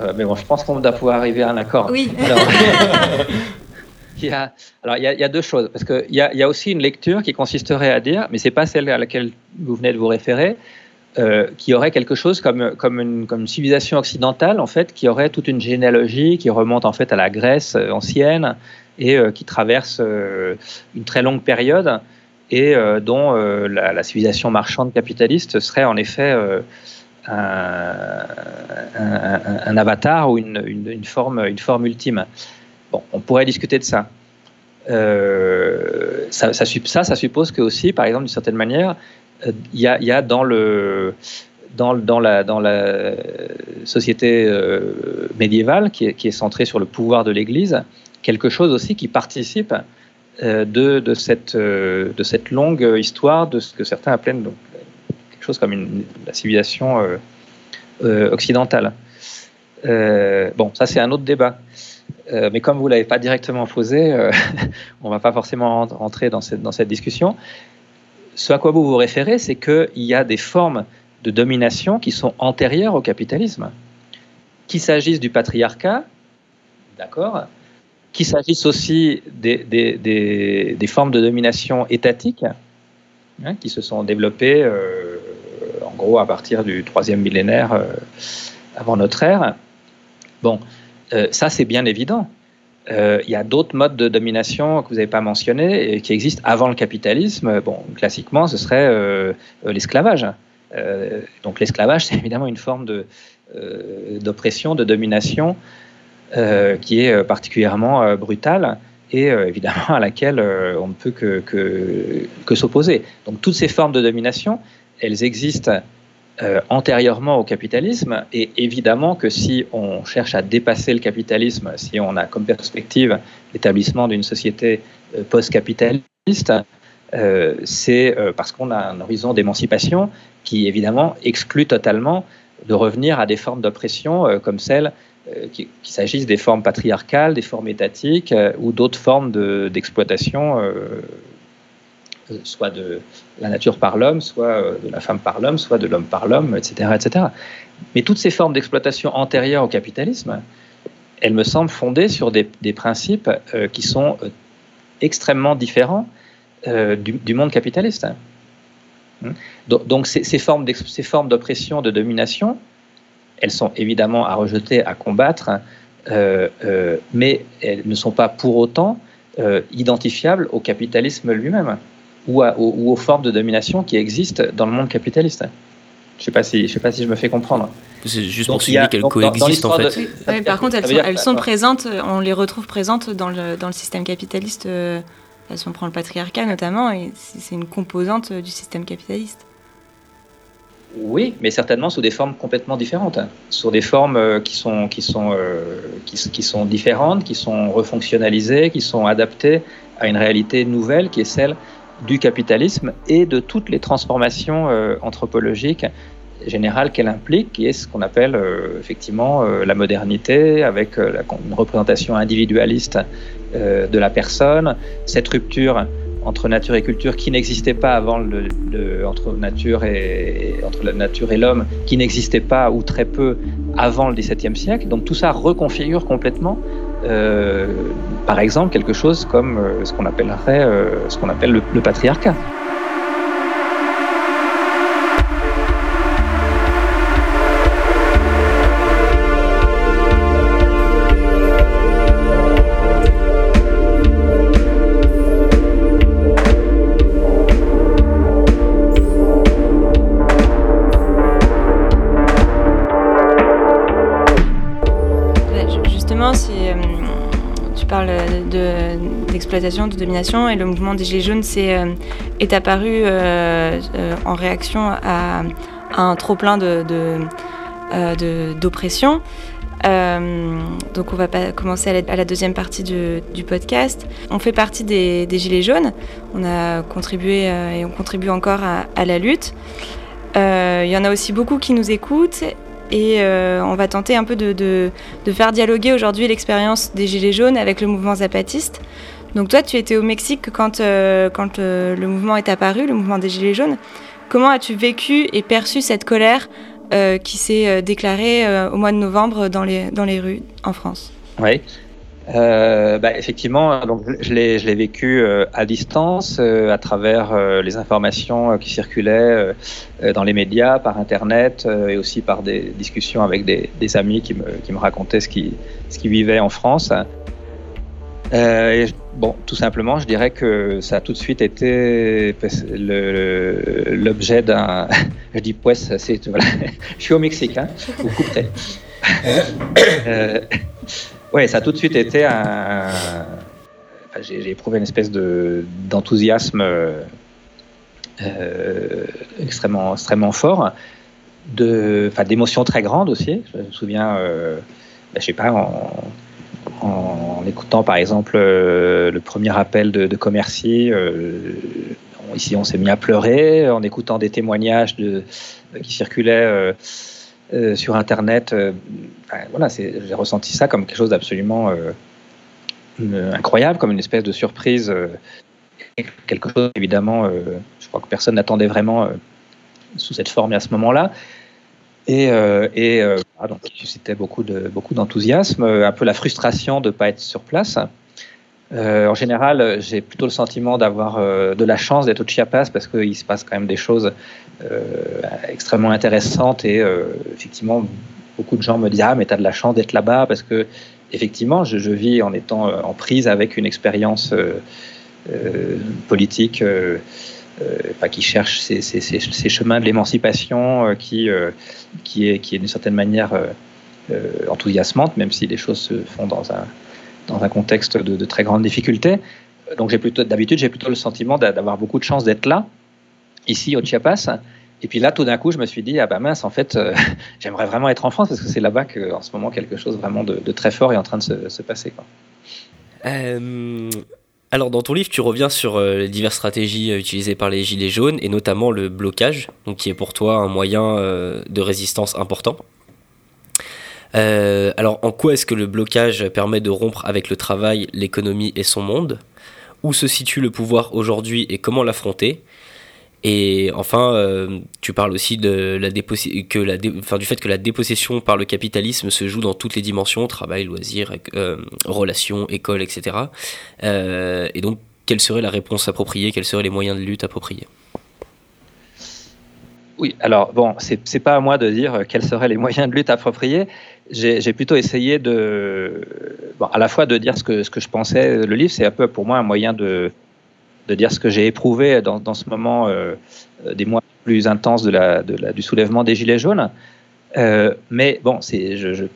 Euh, mais bon, je pense qu'on doit pouvoir arriver à un accord. Oui. Alors, il, y a, alors il, y a, deux choses. Parce qu'il y a, il y a aussi une lecture qui consisterait à dire, mais ce n'est pas celle à laquelle vous venez de vous référer, euh, qui aurait quelque chose comme, une, civilisation occidentale, en fait, qui aurait toute une généalogie qui remonte en fait à la Grèce euh, ancienne et qui traverse une très longue période et dont la, civilisation marchande capitaliste serait en effet un, avatar ou une, forme, ultime. Bon, on pourrait discuter de ça. Euh, ça, ça, ça, suppose que aussi, par exemple, d'une certaine manière, euh, il y, a, dans la, société euh, médiévale, qui est, centrée sur le pouvoir de l'Église, quelque chose aussi qui participe de, de, cette, de cette longue histoire de ce que certains appellent donc, chose comme la civilisation euh, euh, occidentale. Euh, bon, ça c'est un autre débat. mais comme vous ne l'avez pas directement posé, on ne va pas forcément rentrer dans cette discussion. Ce à quoi vous vous référez, c'est qu'il y a des formes de domination qui sont antérieures au capitalisme. Qu'il s'agisse du patriarcat, d'accord, qu'il s'agisse aussi des, des, des, formes de domination étatique hein, qui se sont développées en gros à partir du troisième millénaire euh, avant notre ère. Bon, euh, ça c'est bien évident. Euh, il y a d'autres modes de domination que vous n'avez pas mentionnés et qui existent avant le capitalisme. Bon, classiquement, ce serait l'esclavage. donc l'esclavage, c'est évidemment une forme d'oppression, de domination qui est particulièrement brutale et évidemment à laquelle on ne peut que, que, que s'opposer. Donc toutes ces formes de domination, elles existent euh, antérieurement au capitalisme, et évidemment que si on cherche à dépasser le capitalisme, si on a comme perspective l'établissement d'une société euh, post-capitaliste, euh, c'est parce qu'on a un horizon d'émancipation qui évidemment exclut totalement de revenir à des formes d'oppression comme celles qu'il s'agisse des formes patriarcales, des formes étatiques ou d'autres formes d'exploitation soit de la nature par l'homme, soit euh, de la femme par l'homme, soit de l'homme par l'homme, etc., etc. Mais toutes ces formes d'exploitation antérieures au capitalisme, elles me semblent fondées sur des, principes euh, qui sont extrêmement différents du, monde capitaliste. Hmm? Donc, ces formes d'oppression, de domination, elles sont évidemment à rejeter, à combattre, mais elles ne sont pas pour autant identifiables au capitalisme lui-même ou, ou, aux formes de domination qui existent dans le monde capitaliste. Je ne sais, pas si, je sais pas si je me fais comprendre. C'est juste pour souligner qu'elles coexistent en fait. par contre, elles sont, elles sont présentes, on les retrouve présentes dans le, dans le système capitaliste. si on prend le patriarcat notamment, et c'est une composante du système capitaliste. Oui, mais certainement sous des formes complètement différentes, hein. sur des formes euh, qui sont, qui, sont, euh, qui, qui, sont différentes, qui sont refonctionnalisées, qui sont adaptées à une réalité nouvelle qui est celle du capitalisme et de toutes les transformations euh, anthropologiques générales qu'elle implique, qui est ce qu'on appelle effectivement la modernité, avec une représentation individualiste de la personne, cette rupture entre nature et culture qui n'existait pas avant le, entre nature et entre la nature et l'homme qui n'existait pas ou très peu avant le XVIIe siècle. Donc tout ça reconfigure complètement, euh, par exemple, quelque chose comme euh, ce qu'on appellerait euh, ce qu'on appelle le patriarcat. De domination et le mouvement des Gilets jaunes est, euh, est apparu euh, euh, en réaction à, un trop-plein d'oppression. donc on va commencer à la, deuxième partie du, podcast. On fait partie des, Gilets jaunes. On a contribué et on contribue encore à, la lutte. Il y en a aussi beaucoup qui nous écoutent et on va tenter un peu de, de faire dialoguer aujourd'hui l'expérience des Gilets jaunes avec le mouvement zapatiste. Donc toi, tu étais au Mexique quand, euh, quand euh, le mouvement est apparu, le mouvement des Gilets jaunes. Comment as-tu vécu et perçu cette colère euh, qui s'est déclarée au mois de novembre dans les, dans les rues en France? Oui. Bah, effectivement, donc, je l'ai vécu à distance, à travers les informations qui circulaient dans les médias, par Internet et aussi par des discussions avec des, des amis qui me, qui me racontaient ce qu'ils ce qui vivaient en France. Euh, bon, tout simplement, je dirais que ça a tout de suite été l'objet d'un. Je dis pues, c'est voilà. je suis au Mexique, hein, vous couperez. ouais, ça a tout de suite été un. Enfin, J'ai éprouvé une espèce d'enthousiasme euh, extrêmement, extrêmement fort, d'émotions très grandes aussi. Je me souviens, euh, ben, je sais pas, en, en écoutant par exemple euh, le premier appel de, de Commercy. Euh, ici, on s'est mis à pleurer en écoutant des témoignages de, qui circulaient euh, sur Internet. voilà, j'ai ressenti ça comme quelque chose d'absolument incroyable, comme une espèce de surprise. quelque chose, évidemment, je crois que personne n'attendait vraiment sous cette forme à ce moment-là et, euh, et euh, donc qui suscitait beaucoup de beaucoup d'enthousiasme, euh, un peu la frustration de ne pas être sur place. Euh, en général, j'ai plutôt le sentiment d'avoir euh, de la chance d'être au Chiapas parce qu'il se passe quand même des choses extrêmement intéressantes et effectivement, beaucoup de gens me disent ah mais tu as de la chance d'être là-bas parce que effectivement, je, vis en étant en prise avec une expérience politique euh, qui cherche ces, chemins de l'émancipation euh, qui, euh, qui est, qui est d'une certaine manière enthousiasmante, même si les choses se font dans un, dans un contexte de, très grandes difficultés. Donc j'ai plutôt, d'habitude, j'ai plutôt le sentiment d'avoir beaucoup de chance d'être là, ici au Chiapas. Et puis là, tout d'un coup, je me suis dit, ah bah mince, en fait, j'aimerais vraiment être en France parce que c'est là-bas qu'en ce moment, quelque chose vraiment de, très fort est en train de se, se passer. Quoi. Alors dans ton livre, tu reviens sur euh, les diverses stratégies euh, utilisées par les gilets jaunes et notamment le blocage, donc qui est pour toi un moyen euh, de résistance important. alors en quoi est-ce que le blocage permet de rompre avec le travail, l'économie et son monde? Où se situe le pouvoir aujourd'hui et comment l'affronter? Et enfin, euh, tu parles aussi de la que la enfin, du fait que la dépossession par le capitalisme se joue dans toutes les dimensions, travail, loisirs, euh, relations, école, etc. Euh, et donc, quelle serait la réponse appropriée? Quels seraient les moyens de lutte appropriés? Oui, alors bon, c'est pas à moi de dire quels seraient les moyens de lutte appropriés. j'ai plutôt essayé de, bon, à la fois de dire ce que, ce que je pensais. Le livre, c'est un peu pour moi un moyen de, de dire ce que j'ai éprouvé dans, dans, ce moment euh, des mois plus intenses de la, de la, du soulèvement des Gilets jaunes. Euh, mais bon, c'est, je,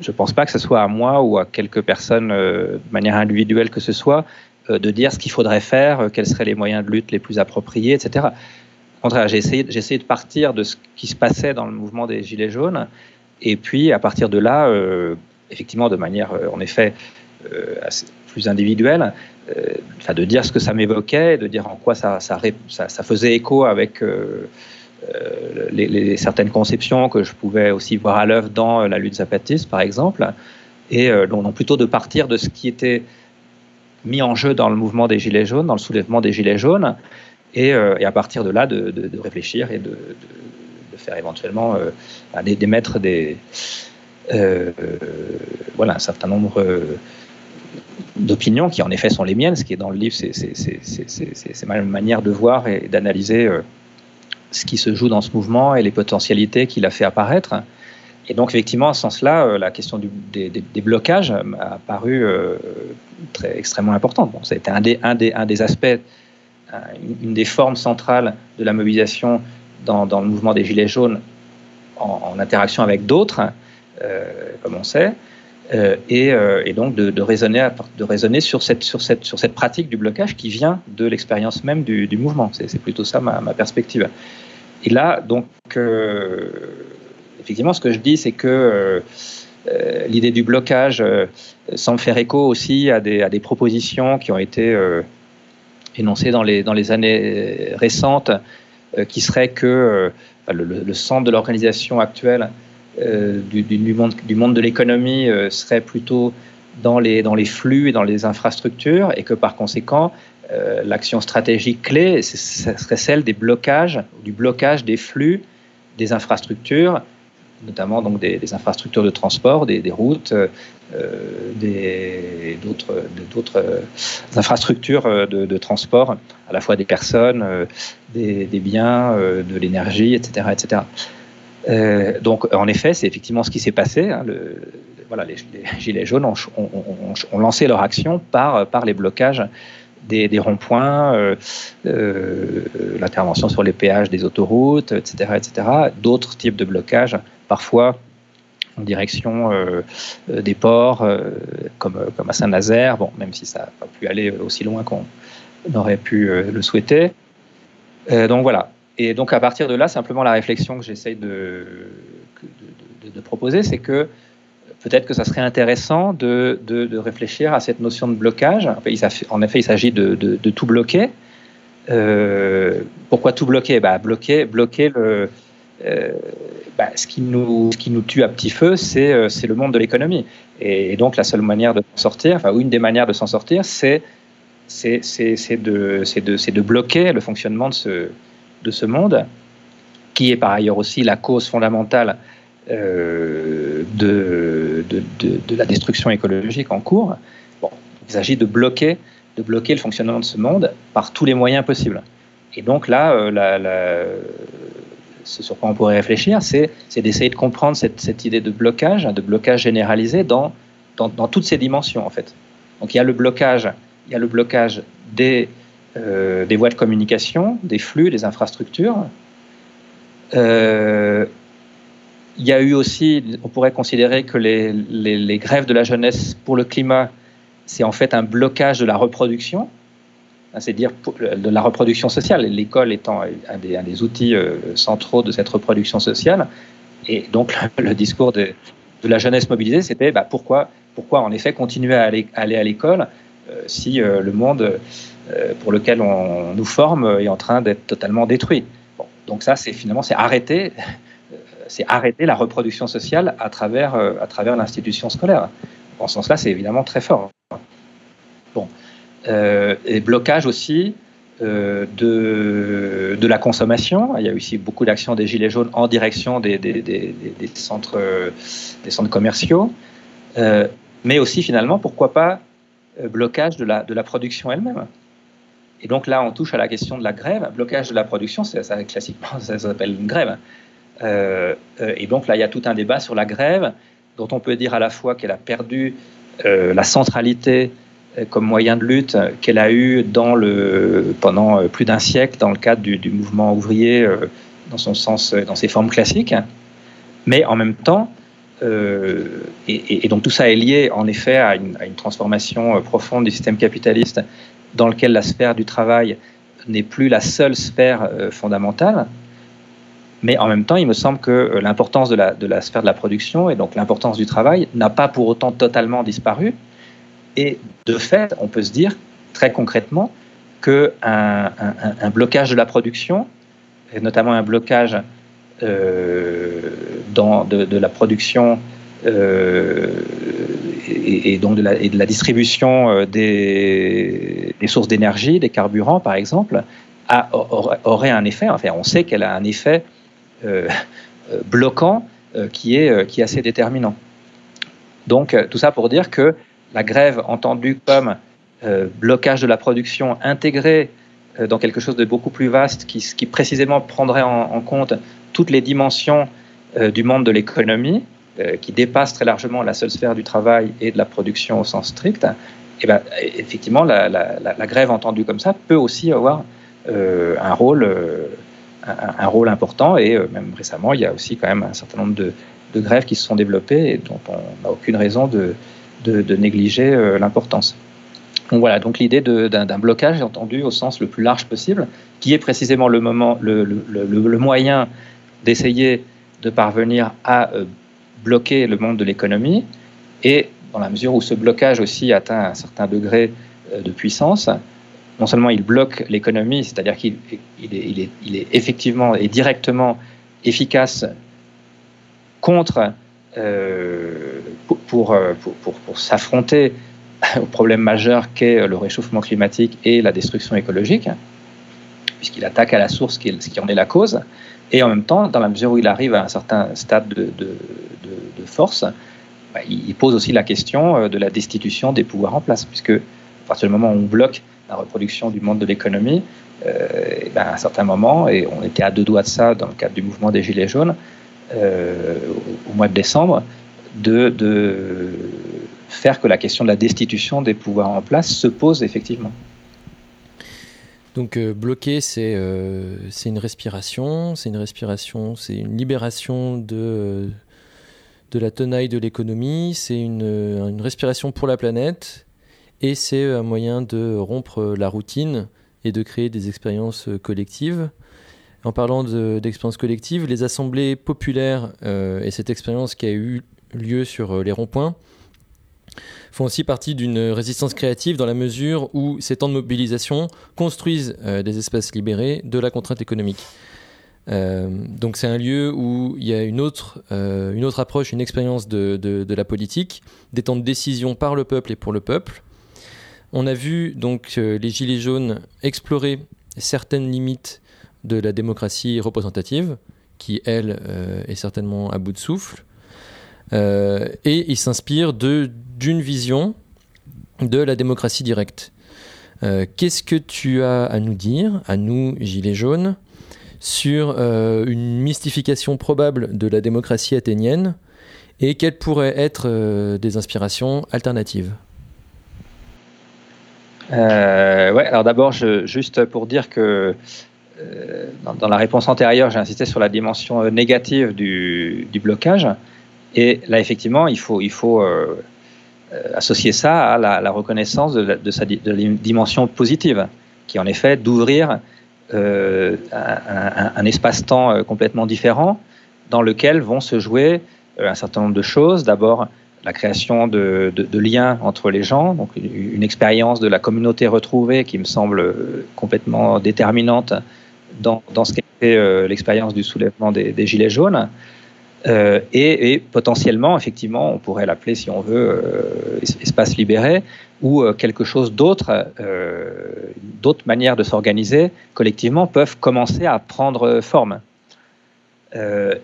je, pense pas que ce soit à moi ou à quelques personnes euh, de manière individuelle que ce soit euh, de dire ce qu'il faudrait faire, euh, quels seraient les moyens de lutte les plus appropriés, etc. Au contraire, j'ai essayé, de partir de ce qui se passait dans le mouvement des Gilets jaunes et puis, à partir de là, euh, effectivement, de manière, euh, en effet, euh, plus individuelle, enfin, de dire ce que ça m'évoquait, de dire en quoi ça, faisait écho avec les, les, certaines conceptions que je pouvais aussi voir à l'œuvre dans la lutte zapatiste, par exemple, et donc plutôt de partir de ce qui était mis en jeu dans le mouvement des Gilets jaunes, dans le soulèvement des Gilets jaunes, et, à partir de là, de, réfléchir et de, faire éventuellement euh, d'émettre euh, un certain nombre euh, d'opinions qui en effet sont les miennes. Ce qui est dans le livre, c'est ma manière de voir et d'analyser ce qui se joue dans ce mouvement et les potentialités qu'il a fait apparaître. Et donc, effectivement, en ce sens-là, la question du, des, des, des, blocages a paru euh, très, extrêmement importante. Bon, ça a été un des, un des, un des aspects, une, une des formes centrales de la mobilisation dans, dans, le mouvement des Gilets jaunes en, en interaction avec d'autres, euh, comme on sait, euh, et, euh, et, donc de, raisonner, sur, cette, pratique du blocage qui vient de l'expérience même du, mouvement. C'est plutôt ça ma, perspective. Et là, donc, euh, effectivement, ce que je dis, c'est que l'idée du blocage semble faire écho aussi à des, propositions qui ont été énoncées dans les, années récentes qui serait que le, centre de l'organisation actuelle du, du, monde, du monde de l'économie serait plutôt dans les, dans les flux et dans les infrastructures et que par conséquent, euh, l'action stratégique clé serait celle des blocages, du blocage des flux des infrastructures, notamment donc des, infrastructures de transport, des, routes, euh, d'autres euh, infrastructures de, de, transport, à la fois des personnes, euh, des, biens, euh, de l'énergie, etc. etc. donc, en effet, c'est effectivement ce qui s'est passé. Hein, le, voilà, les, les, Gilets jaunes ont, ont, ont, ont, lancé leur action par, par les blocages des, des ronds-points, euh, euh, l'intervention sur les péages des autoroutes, etc., etc. D'autres types de blocages, parfois en direction euh, des ports, euh, comme, comme à Saint-Nazaire, bon, même si ça n'a pas pu aller aussi loin qu'on aurait pu euh, le souhaiter. donc voilà. Et donc à partir de là, simplement la réflexion que j'essaye de, proposer, c'est que peut-être que ça serait intéressant de, réfléchir à cette notion de blocage. En effet, il s'agit de, tout bloquer. Euh, pourquoi tout bloquer? Bah, bloquer, bloquer euh, bah, ce, qui nous, ce qui nous tue à petit feu, c'est euh, le monde de l'économie. Et, donc la seule manière de s'en sortir, enfin, une des manières de s'en sortir, c'est de, de, de bloquer le fonctionnement de ce, de ce monde, qui est par ailleurs aussi la cause fondamentale euh, de, la destruction écologique en cours. Il s'agit de bloquer, de bloquer le fonctionnement de ce monde par tous les moyens possibles. Et donc là, euh, ce sur quoi on pourrait réfléchir, c'est d'essayer de comprendre cette, idée de blocage, de blocage généralisé dans, toutes ces dimensions en fait. Donc il y a le blocage, il y a le blocage des, euh, des voies de communication, des flux, des infrastructures. Euh, il y a eu aussi, on pourrait considérer que les, grèves de la jeunesse pour le climat, c'est en fait un blocage de la reproduction, c'est dire de la reproduction sociale, l'école étant un des, outils euh, centraux de cette reproduction sociale. Et donc le, discours de, la jeunesse mobilisée, c'était bah, pourquoi, en effet continuer à aller, à l'école si le monde pour lequel on nous forme est en train d'être totalement détruit. Donc ça, c'est finalement c'est arrêter c'est arrêter la reproduction sociale à travers, euh, à travers l'institution scolaire. En ce sens-là, c'est évidemment très fort. Bon. Euh, et blocage aussi euh, de, de la consommation. Il y a aussi beaucoup d'actions des Gilets jaunes en direction des, des, centres, des centres commerciaux. Euh, mais aussi, finalement, pourquoi pas euh, blocage de la, de la production elle-même. Et donc là, on touche à la question de la grève. Blocage de la production, ça, classiquement, ça s'appelle une grève. Euh, euh, et donc là, il y a tout un débat sur la grève. dont on peut dire à la fois qu'elle a perdu la centralité comme moyen de lutte qu'elle a eu pendant plus d'un siècle dans le cadre du, mouvement ouvrier dans son sens, dans ses formes classiques. Mais en même temps, euh, et, donc tout ça est lié en effet à une, transformation euh, profonde du système capitaliste dans lequel la sphère du travail n'est plus la seule sphère euh, fondamentale. Mais en même temps, il me semble que l'importance de la, sphère de la production et donc l'importance du travail n'a pas pour autant totalement disparu. Et de fait, on peut se dire très concrètement qu'un un, un, blocage de la production, et notamment un blocage euh, de, la production euh, et, donc de la, distribution euh, des, sources d'énergie, des carburants par exemple, aurait un effet, enfin on sait qu'elle a un effet bloquant qui, est, qui est assez déterminant. Donc tout ça pour dire que la grève entendue comme blocage de la production intégrée dans quelque chose de beaucoup plus vaste qui, précisément prendrait en, compte toutes les dimensions euh, du monde de l'économie, euh, qui dépassent très largement la seule sphère du travail et de la production au sens strict, eh ben, effectivement, la, grève entendue comme ça peut aussi avoir euh, un, rôle, un, rôle important. Et même récemment, il y a aussi quand même un certain nombre de, grèves qui se sont développées et dont on n'a aucune raison de, négliger l'importance. Donc voilà, donc l'idée d'un blocage est entendue au sens le plus large possible, qui est précisément le, moment, le, le, moyen d'essayer de parvenir à euh, bloquer le monde de l'économie. Et dans la mesure où ce blocage aussi atteint un certain degré euh, de puissance, non seulement il bloque l'économie, c'est-à-dire qu'il est, effectivement et directement efficace contre, euh, pour, pour, pour, pour s'affronter au problème majeur qu'est le réchauffement climatique et la destruction écologique, puisqu'il attaque à la source qui, qui en est la cause, et en même temps, dans la mesure où il arrive à un certain stade de, force, bah, il pose aussi la question euh, de la destitution des pouvoirs en place, puisque à partir du moment où on bloque la reproduction du monde de l'économie, euh, ben, à un certain moment, et on était à deux doigts de ça dans le cadre du mouvement des Gilets jaunes, euh, au mois de décembre, de, de, faire que la question de la destitution des pouvoirs en place se pose effectivement. Donc euh, bloquer, euh, c'est une respiration, c'est une respiration, c'est une libération de, de la tenaille de l'économie, c'est une, une, respiration pour la planète, et c'est un moyen de rompre la routine et de créer des expériences collectives. En parlant d'expériences collectives, les assemblées populaires euh, et cette expérience qui a eu lieu sur les ronds-points, font aussi partie d'une résistance créative dans la mesure où ces temps de mobilisation construisent euh, des espaces libérés de la contrainte économique. Euh, donc c'est un lieu où il y a une autre, euh, une autre approche, une expérience de, de, la politique, des temps de décision par le peuple et pour le peuple. On a vu donc les Gilets jaunes explorer certaines limites de la démocratie représentative, qui elle est certainement à bout de souffle. Et il s'inspire d'une vision de la démocratie directe. Euh, qu'est-ce que tu as à nous dire, à nous, Gilets jaunes, sur euh, une mystification probable de la démocratie athénienne et quelles pourraient être des inspirations alternatives? Ouais, alors d'abord, juste pour dire que dans, la réponse antérieure, j'ai insisté sur la dimension négative du, blocage. Et là, effectivement, il faut, il faut euh, euh, associer ça à la, reconnaissance de, sa dimension positive, qui en effet d'ouvrir euh, un, espace-temps complètement différent dans lequel vont se jouer un certain nombre de choses. D'abord, la création de, liens entre les gens, donc une, expérience de la communauté retrouvée qui me semble complètement déterminante dans, ce qu'est l'expérience du soulèvement des Gilets jaunes. Euh, et, potentiellement, effectivement, on pourrait l'appeler, si on veut, euh, espace libéré, ou euh, quelque chose d'autre, d'autres manières de s'organiser collectivement peuvent commencer à prendre forme.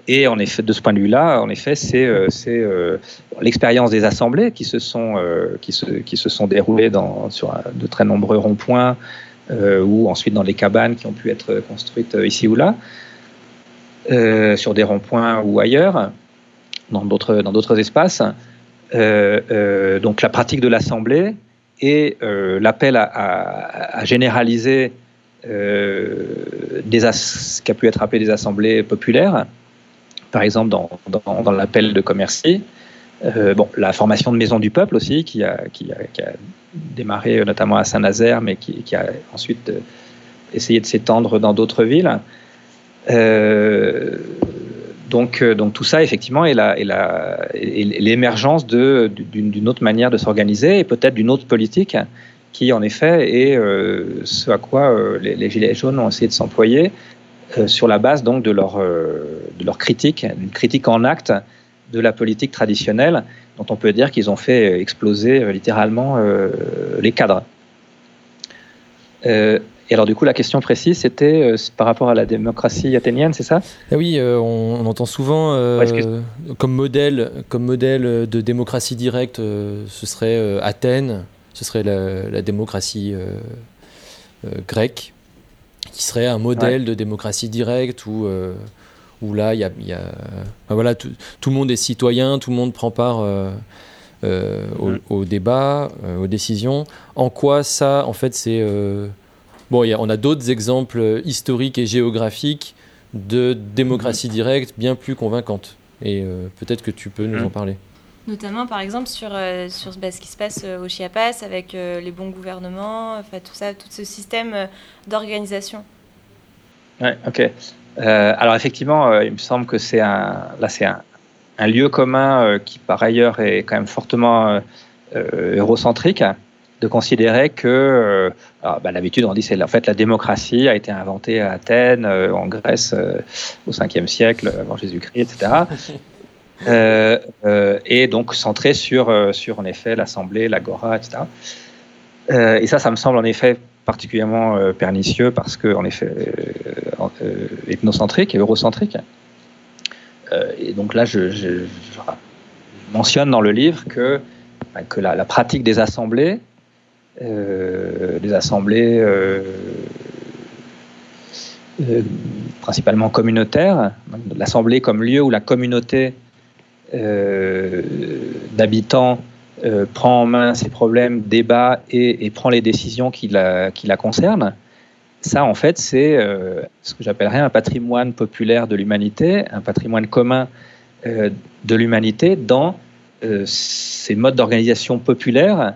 et en effet, de ce point de vue-là, en effet, c'est l'expérience des assemblées qui se sont, qui se, qui se sont déroulées sur de très nombreux ronds-points ou ensuite dans les cabanes qui ont pu être construites ici ou là. Euh, sur des ronds-points ou ailleurs, dans d'autres dans d'autres espaces. donc la pratique de l'assemblée et l'appel à, généraliser ce qui a pu être appelé des assemblées populaires, par exemple dans, dans, l'appel de Commercy. bon, la formation de maisons du peuple aussi, qui a, qui a, démarré notamment à Saint-Nazaire, mais qui, a ensuite essayé de s'étendre dans d'autres villes. Euh, donc, euh, donc tout ça, effectivement, est l'émergence d'une autre manière de s'organiser et peut-être d'une autre politique qui, en effet, est euh, ce à quoi les, Gilets jaunes ont essayé de s'employer sur la base donc de leur, de leur critique, une critique en acte de la politique traditionnelle, dont on peut dire qu'ils ont fait exploser littéralement les cadres. Et alors, du coup, la question précise, c'était euh, par rapport à la démocratie athénienne, c'est ça? Ah Oui, euh, on, entend souvent euh, comme, modèle, comme modèle de démocratie directe, ce serait Athènes, ce serait la, démocratie grecque, qui serait un modèle de démocratie directe où, où là, y a. Y a voilà, tout, le monde est citoyen, tout le monde prend part. au, mm. au, débat, aux décisions. En quoi ça, en fait, c'est Bon, on a d'autres exemples historiques et géographiques de démocratie directe bien plus convaincantes. Et euh, peut-être que tu peux nous mhm. en parler. Notamment, par exemple, sur, euh, sur bah, ce qui se passe euh, au Chiapas avec les bons gouvernements, enfin, tout ça, tout ce système d'organisation. Oui, ok. alors, effectivement, il me semble que c'est un, là, c'est un, un, lieu commun qui, par ailleurs, est quand même fortement eurocentrique de considérer que, euh, bah, l'habitude on dit c'est en fait la démocratie a été inventée à Athènes, euh, en Grèce euh, au 5e siècle avant Jésus-Christ, etc. et donc centré sur, sur en effet l'Assemblée, l'Agora, etc. et ça, ça me semble en effet particulièrement pernicieux parce que en effet ethnocentrique et eurocentrique. et donc là, je, je, mentionne dans le livre que, que la, la pratique des assemblées euh, des assemblées euh, euh, principalement communautaires, l'assemblée comme lieu où la communauté d'habitants prend en main ses problèmes, débat et, prend les décisions qui la, concernent. Ça, en fait, c'est ce que j'appellerais un patrimoine populaire de l'humanité, un patrimoine commun de l'humanité dans ces modes d'organisation populaire euh,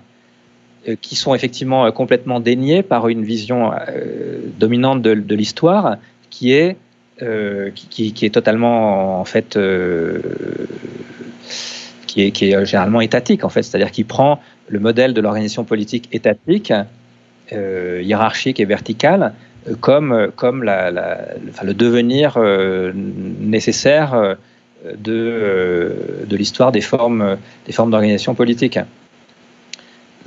qui sont effectivement euh, complètement déniés par une vision euh, dominante de, l'histoire qui est qui, est totalement en fait qui est, généralement étatique en fait, c'est-à-dire qui prend le modèle de l'organisation politique étatique, hiérarchique et verticale comme, comme le devenir nécessaire de, de l'histoire des formes, des formes d'organisation politique.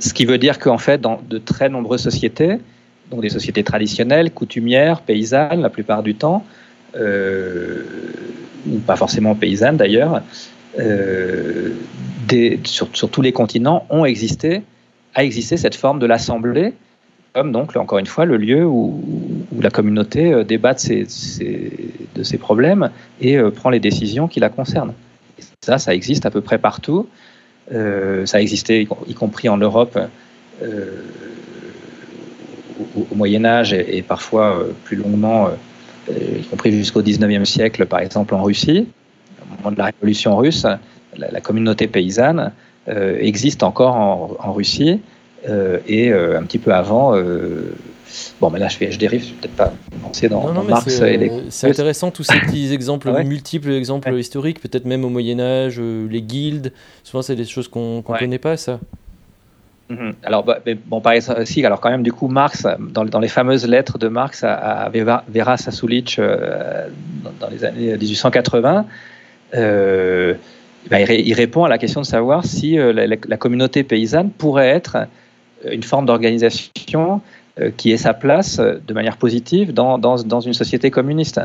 Ce qui veut dire qu'en fait, dans de très nombreuses sociétés, donc des sociétés traditionnelles, coutumières, paysannes la plupart du temps, euh, pas forcément paysannes d'ailleurs, euh, sur, tous les continents ont existé, a existé cette forme de l'assemblée, comme donc encore une fois le lieu où, la communauté euh, débat de ses, problèmes et prend les décisions qui la concernent. ça, ça existe à peu près partout. Euh, ça a existé, y compris en Europe, euh, au, Moyen Âge et, parfois euh, plus longuement, y compris jusqu'au 19e siècle, par exemple en Russie. Au moment de la révolution russe, la, communauté paysanne existe encore en, Russie et un petit peu avant Bon, mais là, je, je dérive, je vais peut-être pas penser dans, Marx et les... C'est intéressant, tous ces petits exemples, multiples exemples historiques, peut-être même au Moyen-Âge, euh, les guildes. Souvent, c'est des choses qu'on ne connaît pas, ça. Mhm. Alors, bah, bon, par exemple, si, alors quand même, du coup, Marx, dans, dans les fameuses lettres de Marx à, Vera, Sasulic euh, dans, les années 1880, euh, bah, il, répond à la question de savoir si la, la, communauté paysanne pourrait être une forme d'organisation euh, qui ait sa place euh, de manière positive dans, dans, une société communiste.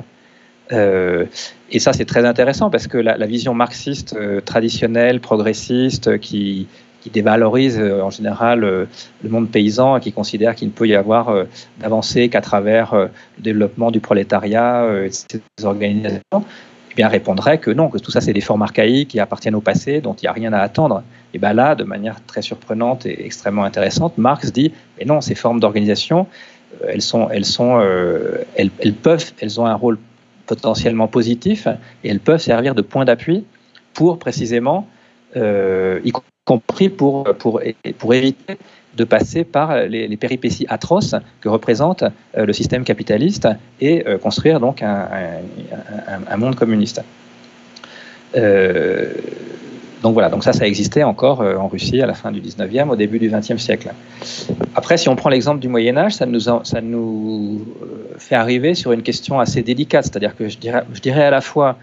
Euh, et ça, c'est très intéressant parce que la, vision marxiste traditionnelle, progressiste, qui, qui dévalorise en général le monde paysan et qui considère qu'il ne peut y avoir d'avancée qu'à travers le développement du prolétariat et ces organisations, bien répondrait que non, que tout ça c'est des formes archaïques qui appartiennent au passé, dont il n'y a rien à attendre. Et bien là, de manière très surprenante et extrêmement intéressante, Marx dit, mais non, ces formes d'organisation, euh, elles sont, elles sont, euh, elles, peuvent, elles ont un rôle potentiellement positif et elles peuvent servir de point d'appui pour précisément, euh, y compris pour, pour, pour éviter de passer par les, péripéties atroces que représente euh, le système capitaliste et euh, construire donc un, monde communiste. Euh, donc voilà, donc ça, ça existait encore en Russie à la fin du 19e, au début du 20e siècle. Après, si on prend l'exemple du Moyen Âge, ça nous, ça nous fait arriver sur une question assez délicate, c'est-à-dire que je dirais, je dirais à la fois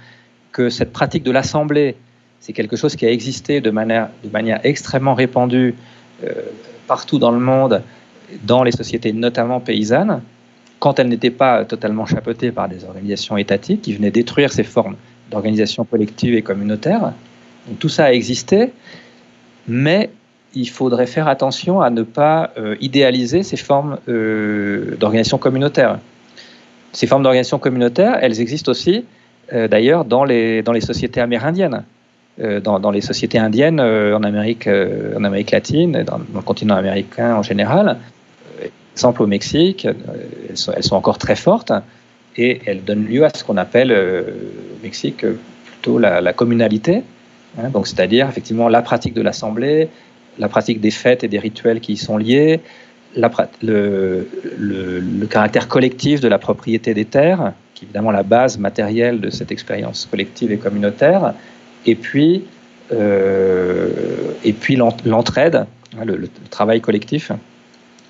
que cette pratique de l'assemblée, c'est quelque chose qui a existé de manière, de manière extrêmement répandue partout dans le monde, dans les sociétés notamment paysannes, quand elles n'étaient pas totalement chapeautées par des organisations étatiques qui venaient détruire ces formes d'organisation collective et communautaire. Tout ça a existé, mais il faudrait faire attention à ne pas euh, idéaliser ces formes euh, d'organisation communautaire. Ces formes d'organisation communautaire, elles existent aussi euh, d'ailleurs dans les, dans les sociétés amérindiennes. Dans, dans, les sociétés indiennes en Amérique, en Amérique latine, dans, dans, le continent américain en général, exemple au Mexique, elles sont, encore très fortes et elles donnent lieu à ce qu'on appelle au Mexique plutôt la, communalité, Hein, c'est-à-dire effectivement la pratique de l'assemblée, la pratique des fêtes et des rituels qui y sont liés, le, caractère collectif de la propriété des terres, qui est évidemment la base matérielle de cette expérience collective et communautaire, et puis, euh, puis l'entraide, hein, le, travail collectif,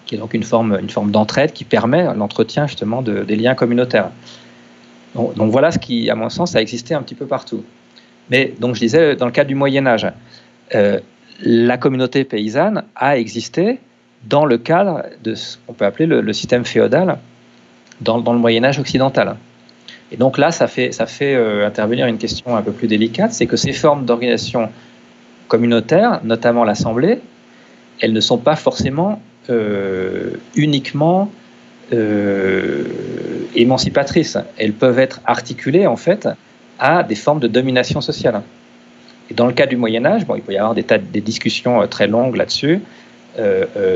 qui est donc une forme, une forme d'entraide qui permet l'entretien justement de, des liens communautaires. Donc, voilà ce qui, à mon sens, a existé un petit peu partout. Mais donc je disais, dans le cadre du Moyen Âge, euh, la communauté paysanne a existé dans le cadre de ce qu'on peut appeler le, système féodal dans, le Moyen Âge occidental. Et donc là, ça fait, euh, intervenir une question un peu plus délicate, c'est que ces formes d'organisation communautaire, notamment l'Assemblée, elles ne sont pas forcément euh, uniquement euh, émancipatrices. Elles peuvent être articulées en fait à des formes de domination sociale. Et dans le cas du Moyen Âge, bon, il peut y avoir des, tas, des discussions très longues là-dessus,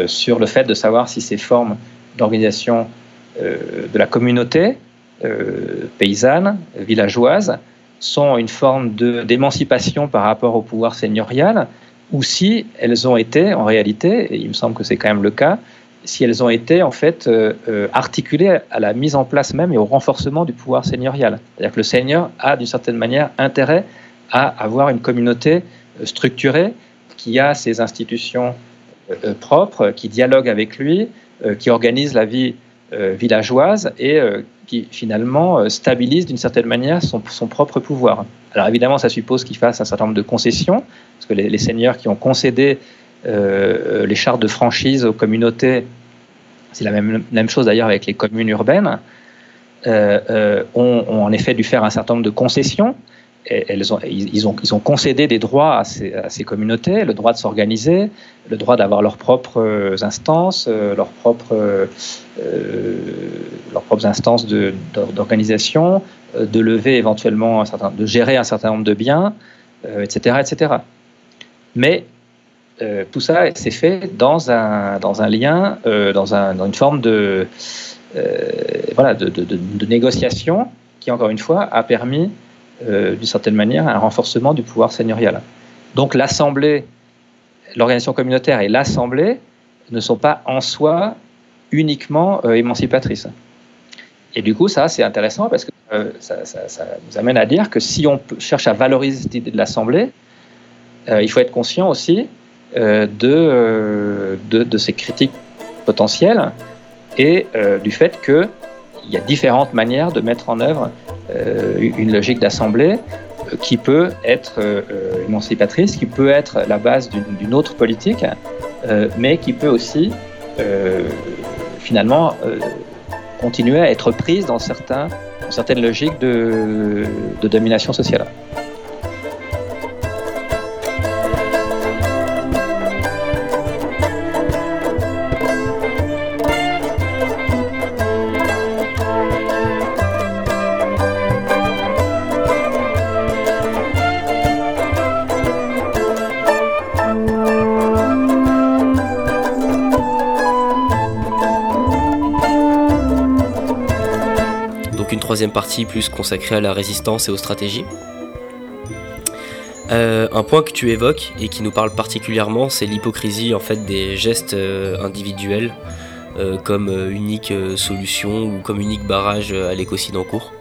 sur le fait de savoir si ces formes d'organisation de la communauté euh, paysanne, villageoise, sont une forme d'émancipation par rapport au pouvoir seigneurial, ou si elles ont été, en réalité, et il me semble que c'est quand même le cas, si elles ont été en fait euh, euh, articulées à la mise en place même et au renforcement du pouvoir seigneurial. C'est-à-dire que le seigneur a d'une certaine manière intérêt à avoir une communauté structurée qui a ses institutions propres, qui dialogue avec lui, qui organise la vie villageoise et qui finalement stabilise d'une certaine manière son, propre pouvoir. Alors évidemment, ça suppose qu'il fasse un certain nombre de concessions, parce que les, seigneurs qui ont concédé euh, les chartes de franchise aux communautés, c'est la même, même chose d'ailleurs avec les communes urbaines, euh, euh, ont, en effet dû faire un certain nombre de concessions. Ils, ont, concédé des droits à ces, communautés, le droit de s'organiser, le droit d'avoir leurs propres instances, leurs propres, euh, leurs propres instances d'organisation, de, lever éventuellement un certain, de gérer un certain nombre de biens, etc., etc. Mais euh, tout ça s'est fait dans un, lien, euh, dans, un, dans, une forme euh, de, négociation qui, encore une fois, a permis, euh, d'une certaine manière, un renforcement du pouvoir seigneurial. Donc l'Assemblée, l'organisation communautaire et l'Assemblée ne sont pas en soi uniquement euh, émancipatrices. Et du coup, ça, c'est intéressant parce que ça, ça, ça, nous amène à dire que si on cherche à valoriser cette idée de l'Assemblée, il faut être conscient aussi euh, de, euh, de, de, ces critiques potentielles et euh, du fait qu'il y a différentes manières de mettre en œuvre une logique d'assemblée qui peut être émancipatrice, qui peut être la base d'une autre politique, mais qui peut aussi finalement continuer à être prise dans, certaines logiques de domination sociale. Troisième partie plus consacrée à la résistance et aux stratégies. Euh, un point que tu évoques et qui nous parle particulièrement, c'est l'hypocrisie en fait des gestes euh, individuels euh, comme unique solution ou comme unique barrage à l'écocide en cours.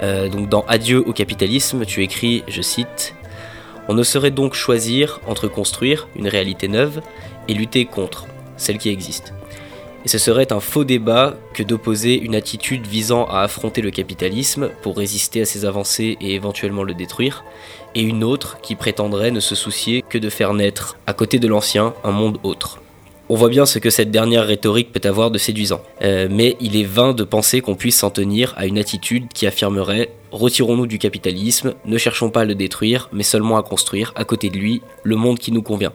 donc dans Adieu au capitalisme, tu écris, je cite, On ne saurait donc choisir entre construire une réalité neuve et lutter contre celle qui existe. Et ce serait un faux débat que d'opposer une attitude visant à affronter le capitalisme pour résister à ses avancées et éventuellement le détruire, et une autre qui prétendrait ne se soucier que de faire naître, à côté de l'ancien, un monde autre. On voit bien ce que cette dernière rhétorique peut avoir de séduisant, euh, mais il est vain de penser qu'on puisse s'en tenir à une attitude qui affirmerait Retirons-nous du capitalisme, ne cherchons pas à le détruire, mais seulement à construire, à côté de lui, le monde qui nous convient.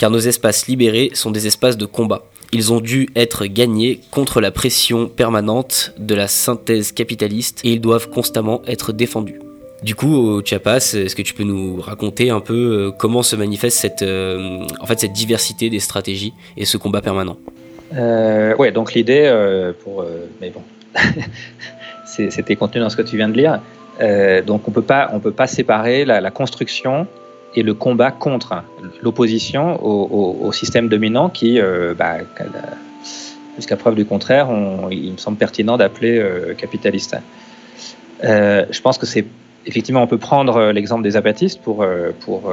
Car nos espaces libérés sont des espaces de combat, ils ont dû être gagnés contre la pression permanente de la synthèse capitaliste et ils doivent constamment être défendus. Du coup, au Chiapas, est-ce que tu peux nous raconter un peu euh, comment se manifeste cette, euh, en fait, cette diversité des stratégies et ce combat permanent? Euh, Ouais, donc l'idée, mais bon, c'était contenu dans ce que tu viens de lire. donc on peut pas, on peut pas séparer la construction et le combat contre l'opposition au, système dominant qui, euh, bah, jusqu'à preuve du contraire, il me semble pertinent d'appeler euh, capitaliste. Euh, je pense que c'est effectivement, on peut prendre l'exemple des apatistes pour, pour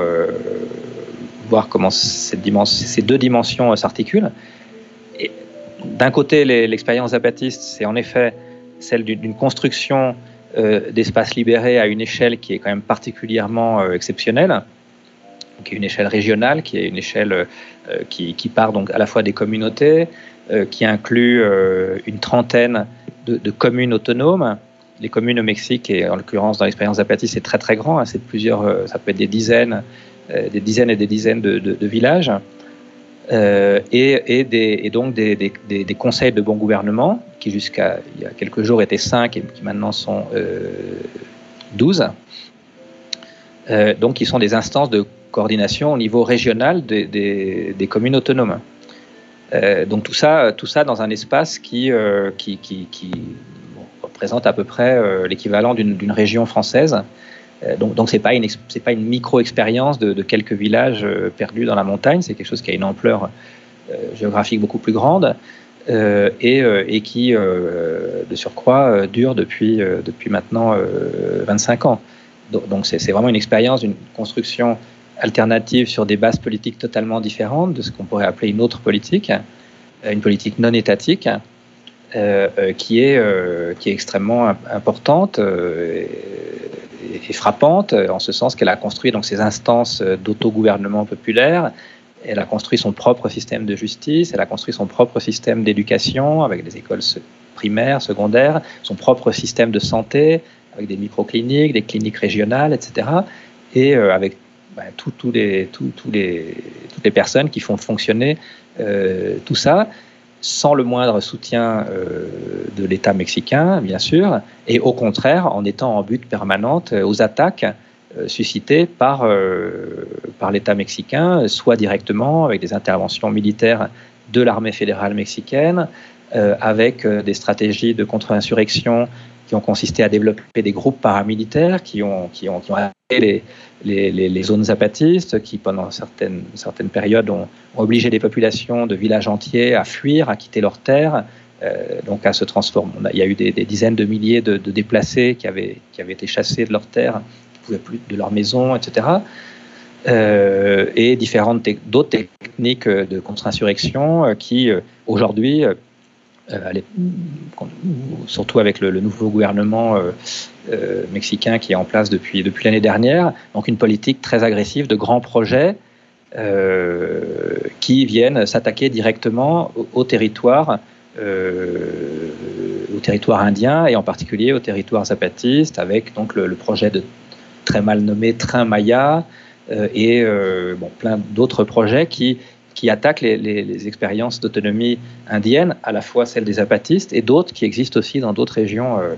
voir comment ces deux dimensions s'articulent. D'un côté, l'expérience apatiste, c'est en effet celle d'une construction d'espaces libérés à une échelle qui est quand même particulièrement exceptionnelle qui est une échelle régionale, qui est une échelle euh, qui, part donc à la fois des communautés, euh, qui inclut euh, une trentaine de, communes autonomes. Les communes au Mexique, et en l'occurrence dans l'expérience d'Apatis, c'est très très grand, hein, c'est plusieurs, ça peut être des dizaines, des dizaines et des dizaines de, villages. Et, donc des, conseils de bon gouvernement qui jusqu'à il y a quelques jours étaient 5 et qui maintenant sont euh, 12. Euh, donc qui sont des instances de coordination au niveau régional des, des, communes autonomes. Euh, donc tout ça, tout ça dans un espace qui, euh, qui, qui, représente à peu près euh, l'équivalent d'une région française. Donc donc c'est pas une pas une micro expérience de, quelques villages perdus dans la montagne. C'est quelque chose qui a une ampleur géographique beaucoup plus grande. et, et qui, de surcroît, dure depuis, depuis maintenant 25 ans. Donc c'est vraiment une expérience d'une construction alternative sur des bases politiques totalement différentes de ce qu'on pourrait appeler une autre politique, euh, une politique non étatique, euh, euh, qui, est, qui est extrêmement importante et, frappante, en ce sens qu'elle a construit donc ces instances d'autogouvernement populaire, elle a construit son propre système de justice, elle a construit son propre système d'éducation avec des écoles primaires, secondaires, son propre système de santé avec des microcliniques, des cliniques régionales, etc. Et avec bah, toutes les personnes qui font fonctionner euh, tout ça sans le moindre soutien euh, de l'État mexicain, bien sûr, et au contraire en étant en but permanente aux attaques euh, suscitées par, euh, l'État mexicain, soit directement avec des interventions militaires de l'armée fédérale mexicaine, euh, avec des stratégies de contre-insurrection qui ont consisté à développer des groupes paramilitaires qui ont, qui ont, qui les, les, les, zones zapatistes, qui pendant certaines, certaines périodes ont, obligé des populations de villages entiers à fuir, à quitter leurs terres, euh, donc à se transformer. Il y a eu des, dizaines de milliers de, de, déplacés qui avaient, qui avaient été chassés de leurs terres, qui ne pouvaient plus de leur maison, etc. Euh, et différentes d'autres techniques de contre-insurrection euh, qui aujourd'hui euh, surtout avec le, nouveau gouvernement euh, euh, mexicain qui est en place depuis, l'année dernière. Donc une politique très agressive de grands projets qui viennent s'attaquer directement au, au territoire, indien et en particulier au territoire zapatiste avec donc le, projet de très mal nommé Train Maya et bon, plein d'autres projets qui qui attaquent les, expériences d'autonomie indienne, à la fois celles des apatistes et d'autres qui existent aussi dans d'autres régions, euh,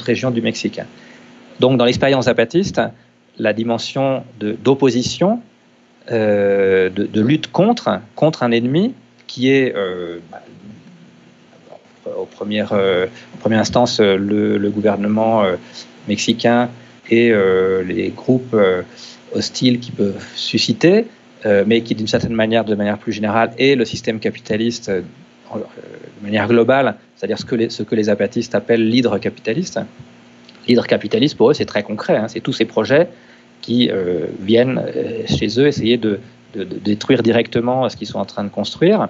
régions du Mexique. Donc, dans l'expérience zapatiste, la dimension d'opposition, de, de, lutte contre, contre un ennemi qui est, euh, bah, première, en première instance le, gouvernement mexicain et les groupes hostiles qui peuvent susciter, mais qui d'une certaine manière, de manière plus générale, et le système capitaliste de manière globale, c'est-à-dire ce, que les, ce que les apatistes appellent l'hydre capitaliste. L'hydre capitaliste, pour eux, c'est très concret. Hein. c'est tous ces projets qui viennent chez eux essayer de, de, détruire directement ce qu'ils sont en train de construire,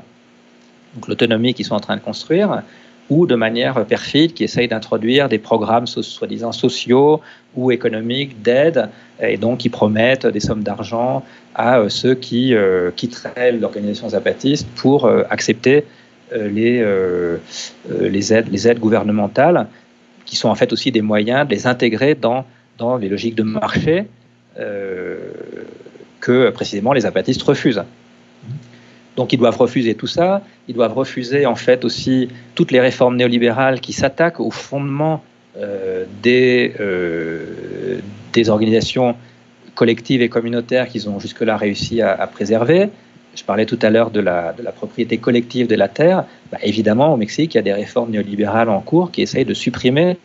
donc l'autonomie qu'ils sont en train de construire, ou de manière perfide qui essayent d'introduire des programmes soi-disant sociaux ou économiques d'aide, et donc qui promettent des sommes d'argent à euh, ceux qui euh, quitteraient l'organisation zapatiste pour euh, accepter les, les, aides, les aides gouvernementales, qui sont en fait aussi des moyens de les intégrer dans, les logiques de marché que précisément les apatistes refusent. Donc ils doivent refuser tout ça, ils doivent refuser en fait aussi toutes les réformes néolibérales qui s'attaquent au fondement euh, des, euh, des organisations collectives et communautaires qu'ils ont jusque-là réussi à, préserver. Je parlais tout à l'heure de la, propriété collective de la terre. Bah, évidemment, au Mexique, il y a des réformes néolibérales en cours qui essayent de supprimer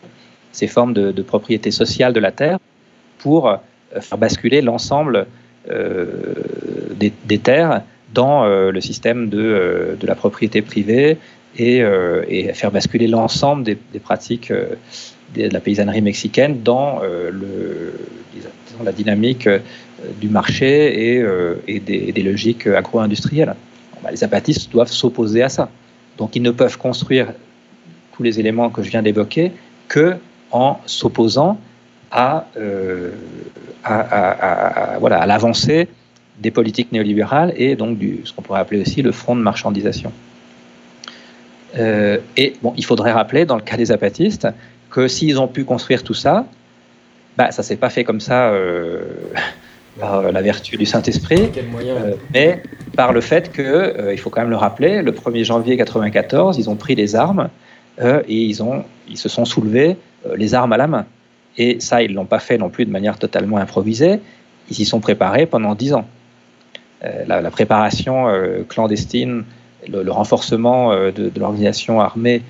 ces formes de, propriété sociale de la terre pour euh, faire basculer l'ensemble des, terres dans euh, le système de, euh, de, la propriété privée et, et faire basculer l'ensemble des, pratiques de la paysannerie mexicaine dans le, la dynamique du marché et, et des, logiques agro-industrielles. Bah, les zapatistes doivent s'opposer à ça. Donc ils ne peuvent construire tous les éléments que je viens d'évoquer que en s'opposant euh, à, à, voilà, à l'avancée des politiques néolibérales et donc du, ce qu'on pourrait appeler aussi le front de marchandisation. Euh, et bon, il faudrait rappeler, dans le cas des apatistes, que s'ils ont pu construire tout ça, bah, ça s'est pas fait comme ça euh, par la vertu du Saint-Esprit, mais par le fait que, il faut quand même le rappeler, le 1er janvier 1994, ils ont pris les armes et ils, ont, ils se sont soulevés les armes à la main. Et ça, ils ne l'ont pas fait non plus de manière totalement improvisée. Ils s'y sont préparés pendant dix ans. Euh, la, préparation euh, clandestine, le, renforcement euh, de, l'organisation armée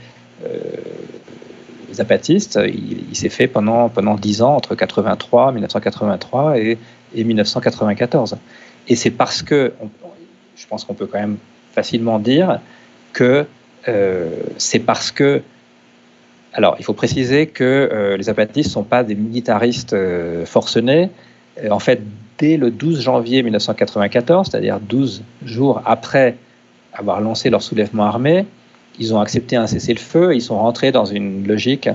zapatistes, il, s'est fait pendant, pendant 10 ans, entre 83, 1983 et, 1994. Et c'est parce que, je pense qu'on peut quand même facilement dire que c'est parce que alors, il faut préciser que les apatistes ne sont pas des militaristes forcenés. En fait, dès le 12 janvier 1994, c'est-à-dire 12 jours après avoir lancé leur soulèvement armé, ils ont accepté un cessez-le-feu. Ils sont rentrés dans une logique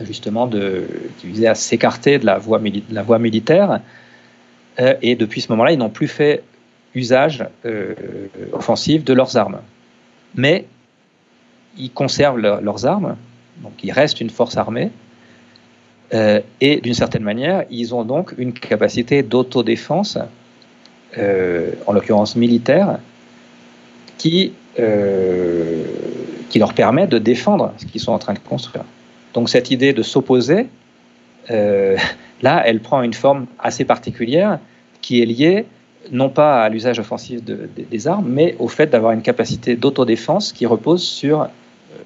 justement de, qui visait à s'écarter de la voie, militaire. et depuis ce moment-là, ils n'ont plus fait usage offensif de leurs armes. Mais ils conservent leurs armes donc il reste une force armée. Euh, et d'une certaine manière, ils ont donc une capacité d'autodéfense, euh, en l'occurrence militaire, qui, euh, qui leur permet de défendre ce qu'ils sont en train de construire. Donc cette idée de s'opposer, là, elle prend une forme assez particulière qui est liée non pas à l'usage offensif des armes, mais au fait d'avoir une capacité d'autodéfense qui repose sur,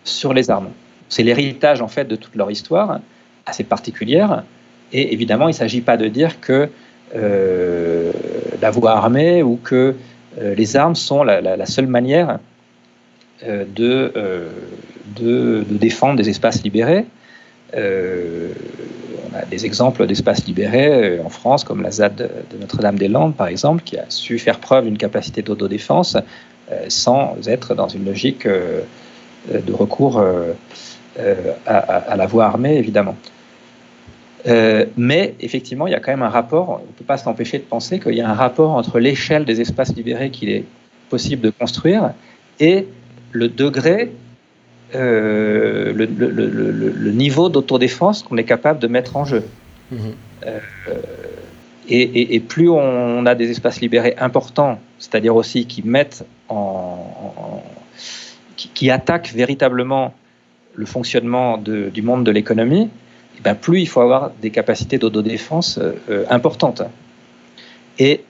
sur les armes. C'est l'héritage en fait de toute leur histoire, assez particulière. Et évidemment, il ne s'agit pas de dire que euh, la voie armée ou que euh, les armes sont la, seule manière euh, de, de, défendre des espaces libérés. on a des exemples d'espaces libérés en France, comme la ZAD de Notre-Dame-des-Landes, par exemple, qui a su faire preuve d'une capacité d'autodéfense sans être dans une logique de recours euh, à, la voie armée, évidemment. Euh, mais effectivement, il y a quand même un rapport, on ne peut pas s'empêcher de penser qu'il y a un rapport entre l'échelle des espaces libérés qu'il est possible de construire et le degré, euh, le, niveau d'autodéfense qu'on est capable de mettre en jeu. Mmh. et, plus on a des espaces libérés importants, c'est-à-dire aussi qui mettent en, qui, qui, attaquent véritablement le fonctionnement du monde de l'économie, eh ben, plus il faut avoir des capacités d'autodéfense euh, importantes. Et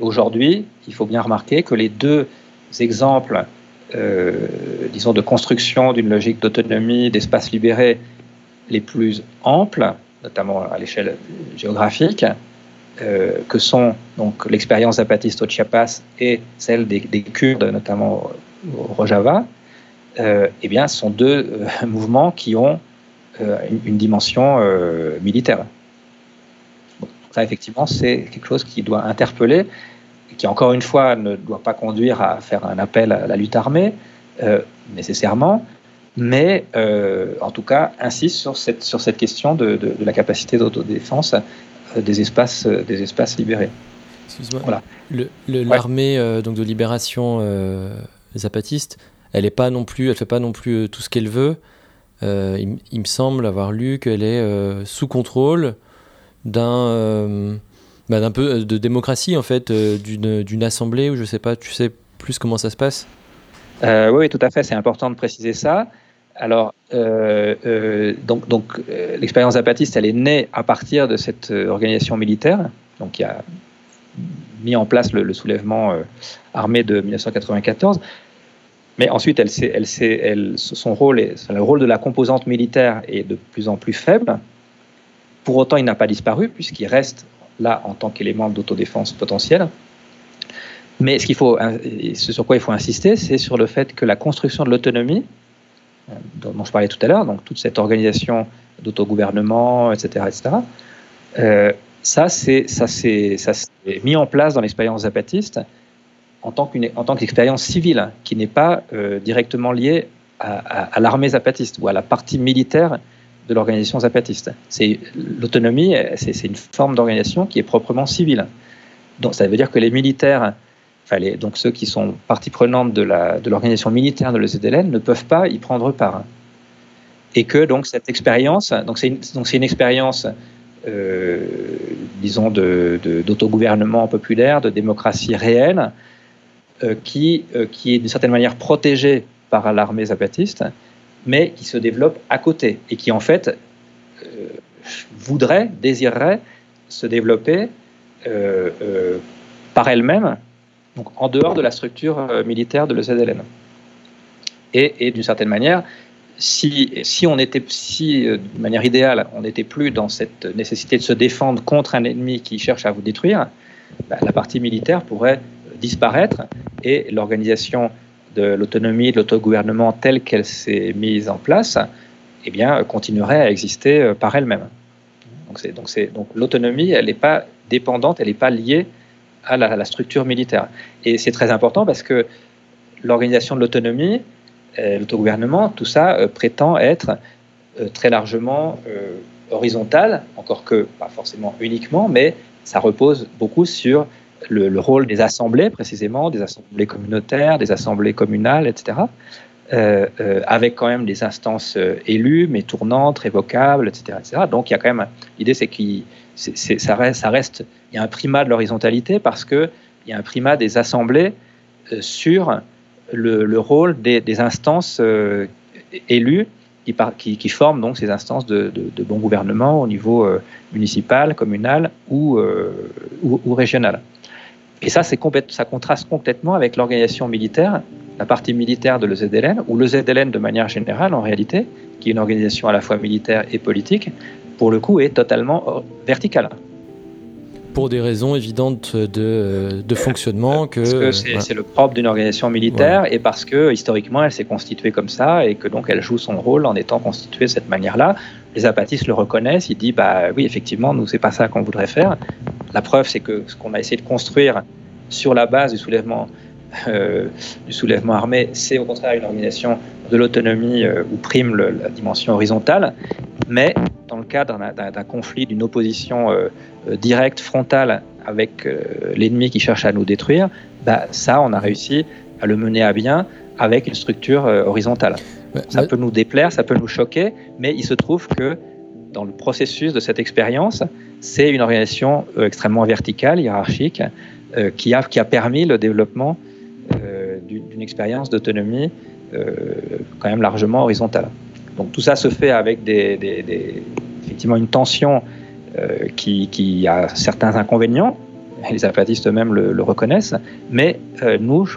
aujourd'hui, il faut bien remarquer que les deux exemples disons, de construction d'une logique d'autonomie, d'espace libéré les plus amples, notamment à l'échelle géographique, que sont donc l'expérience zapatiste au Chiapas et celle des, des Kurdes, notamment au Rojava, eh bien, ce sont deux mouvements qui ont une, dimension militaire ça, effectivement, c'est quelque chose qui doit interpeller, qui, encore une fois, ne doit pas conduire à faire un appel à la lutte armée, euh, nécessairement, mais euh, en tout cas insiste sur cette, sur cette question de, la capacité d'autodéfense euh, des, espaces, des espaces libérés. Excuse-moi. Voilà. L'armée donc de libération zapatiste, elle est pas non plus, elle fait pas non plus tout ce qu'elle veut. Il, il, me semble avoir lu qu'elle est sous contrôle d'un euh, bah, d'un peu de démocratie en fait, euh, d'une assemblée ou je sais pas, tu sais plus comment ça se passe? Euh, oui, tout à fait, c'est important de préciser ça. Alors, donc, donc l'expérience zapatiste, elle est née à partir de cette organisation militaire, donc qui a mis en place le, soulèvement armé de 1994. Mais ensuite, son rôle, le rôle de la composante militaire est de plus en plus faible. Pour autant, il n'a pas disparu puisqu'il reste là en tant qu'élément d'autodéfense potentiel. Mais ce, ce sur quoi il faut insister, c'est sur le fait que la construction de l'autonomie, euh, dont je parlais tout à l'heure, donc toute cette organisation d'autogouvernement, etc., etc., euh, ça, c'est mis en place dans l'expérience zapatiste en tant, qu'expérience civile, qui n'est pas euh, directement liée à, l'armée zapatiste ou à la partie militaire de l'organisation zapatiste. L'autonomie, c'est une forme d'organisation qui est proprement civile. Donc ça veut dire que les militaires, enfin donc ceux qui sont partie prenante de l'organisation militaire de l'EZLN ne peuvent pas y prendre part. Et que donc cette expérience, donc c'est une, expérience, euh, disons, d'autogouvernement de, populaire, de démocratie réelle, qui, euh, qui est d'une certaine manière protégée par l'armée zapatiste, mais qui se développe à côté et qui en fait euh, voudrait, désirerait se développer euh, euh, par elle-même, donc en dehors de la structure militaire de l'EZLN. Et, et d'une certaine manière, si, si on était, si de manière idéale, on n'était plus dans cette nécessité de se défendre contre un ennemi qui cherche à vous détruire, bah, la partie militaire pourrait disparaître et l'organisation de l'autonomie, de l'autogouvernement telle qu'elle s'est mise en place, eh bien, continuerait à exister euh, par elle-même. Donc, donc, donc l'autonomie, elle n'est pas dépendante, elle n'est pas liée à la, structure militaire. Et c'est très important parce que l'organisation de l'autonomie, euh, l'autogouvernement, tout ça euh, prétend être très largement horizontal, encore que pas forcément uniquement, mais ça repose beaucoup sur le, rôle des assemblées, précisément, des assemblées communautaires, des assemblées communales, etc., euh, euh, avec quand même des instances euh, élues, mais tournantes, révocables, etc. Donc il y a quand même, l'idée c'est que ça reste, il y a un primat de l'horizontalité parce qu'il y a un primat des assemblées sur le, rôle des, instances élues qui, forment donc ces instances de, bon gouvernement au niveau municipal, communal ou régional. Et ça, ça contraste complètement avec l'organisation militaire, la partie militaire de l'EZLN, ou l'EZLN de manière générale, en réalité, qui est une organisation à la fois militaire et politique, pour le coup, est totalement euh, verticale. Pour des raisons évidentes de, de fonctionnement. Que, parce que c'est le propre d'une organisation militaire et parce que historiquement elle s'est constituée comme ça et que donc elle joue son rôle en étant constituée de cette manière-là. Les apatistes le reconnaissent, ils disent bah oui effectivement nous c'est pas ça qu'on voudrait faire. La preuve, c'est que ce qu'on a essayé de construire sur la base du soulèvement, euh, du soulèvement armé, c'est au contraire une organisation de l'autonomie euh, où prime la dimension horizontale, mais dans le cadre d'un conflit, d'une opposition euh, directe, frontale avec l'ennemi qui cherche à nous détruire, bah, ça, on a réussi à le mener à bien avec une structure horizontale. Ça peut nous déplaire, ça peut nous choquer, mais il se trouve que dans le processus de cette expérience, c'est une organisation euh, extrêmement verticale, hiérarchique, euh, qui, a, qui a permis le développement euh, d'une expérience d'autonomie quand même largement horizontale. Donc tout ça se fait avec des, effectivement une tension qui, a certains inconvénients, les zapatistes eux-mêmes le, reconnaissent, mais nous,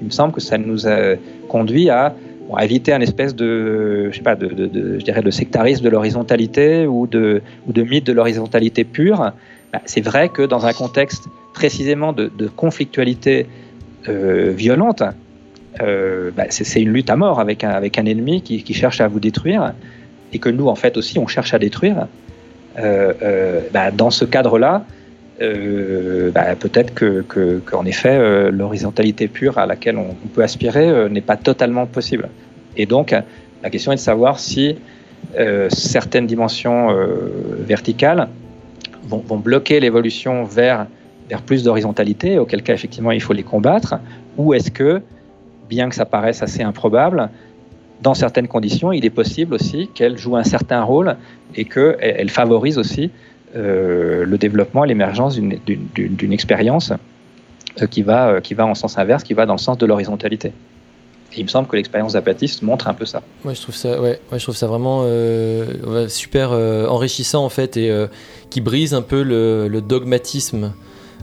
il me semble que ça nous a conduit à, éviter un espèce de, je sais pas, de, je dirais, de sectarisme de l'horizontalité ou de, ou de mythe de l'horizontalité pure. Bah, c'est vrai que dans un contexte précisément de, conflictualité euh, violente, euh, bah, c'est une lutte à mort avec un, avec un ennemi qui, qui, cherche à vous détruire et que nous, en fait, aussi, on cherche à détruire. Euh, bah, dans ce cadre-là, euh, bah, peut-être que, qu'en effet, euh, l'horizontalité pure à laquelle on, peut aspirer euh, n'est pas totalement possible. Et donc, la question est de savoir si certaines dimensions verticales vont, bloquer l'évolution vers, vers plus d'horizontalité, auquel cas, effectivement, il faut les combattre, ou est-ce que, bien que ça paraisse assez improbable, dans certaines conditions, il est possible aussi qu'elles jouent un certain rôle et qu'elles favorisent aussi le développement et l'émergence d'une expérience euh, qui, va, euh, qui va en sens inverse, qui va dans le sens de l'horizontalité. Et il me semble que l'expérience zapatiste montre un peu ça. Ouais, je trouve ça, ouais, je trouve ça vraiment super enrichissant en fait et qui brise un peu le, dogmatisme euh,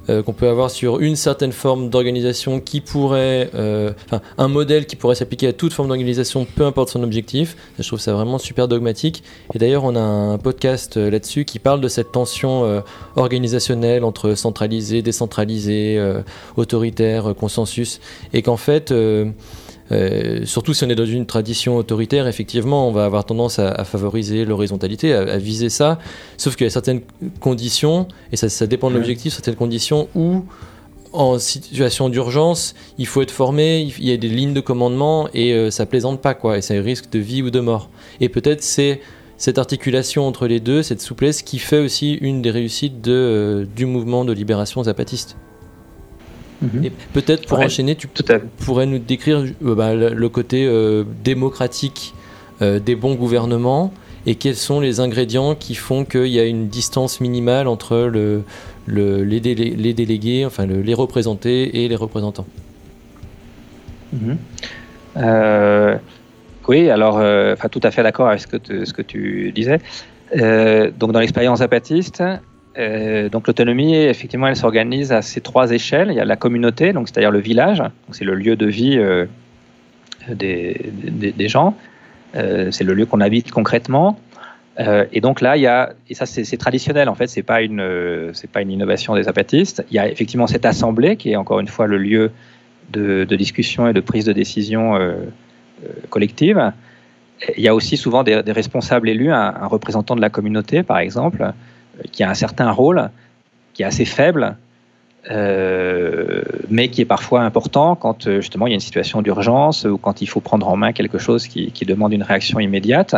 qu'on peut avoir sur une certaine forme d'organisation qui pourrait, euh, enfin, un modèle qui pourrait s'appliquer à toute forme d'organisation, peu importe son objectif. Je trouve ça vraiment super dogmatique. Et d'ailleurs, on a un podcast euh, là-dessus qui parle de cette tension organisationnelle entre centralisé, décentralisé, autoritaire, consensus, et qu'en fait euh, surtout si on est dans une tradition autoritaire, effectivement, on va avoir tendance à, favoriser l'horizontalité, à, viser ça. Sauf qu'il y a certaines conditions, et ça, dépend de l'objectif, certaines conditions où, en situation d'urgence, il faut être formé, il y a des lignes de commandement, et euh, ça plaisante pas, quoi, et ça risque de vie ou de mort. Et peut-être c'est cette articulation entre les deux, cette souplesse, qui fait aussi une des réussites de, euh, du mouvement de libération zapatiste. Mhm. peut-être pour enchaîner, tu pourrais nous décrire euh, bah, le côté euh, démocratique euh, des bons gouvernements et quels sont les ingrédients qui font qu'il y a une distance minimale entre le, les, délégués, enfin les représentés et les représentants. Mhm. oui, alors, tout à fait d'accord avec ce que, ce que tu disais. donc, dans l'expérience zapatiste, euh, donc l'autonomie, effectivement, elle s'organise à ces trois échelles. Il y a la communauté, donc c'est-à-dire le village, c'est le lieu de vie euh, des, gens, euh, c'est le lieu qu'on habite concrètement. et donc là, il y a, et ça c'est traditionnel en fait, c'est pas une, c'est pas une innovation des zapatistes. Il y a effectivement cette assemblée qui est encore une fois le lieu de, discussion et de prise de décision collective. Il y a aussi souvent des, responsables élus, un, représentant de la communauté par exemple qui a un certain rôle, qui est assez faible, euh, mais qui est parfois important quand euh, justement il y a une situation d'urgence ou quand il faut prendre en main quelque chose qui, demande une réaction immédiate.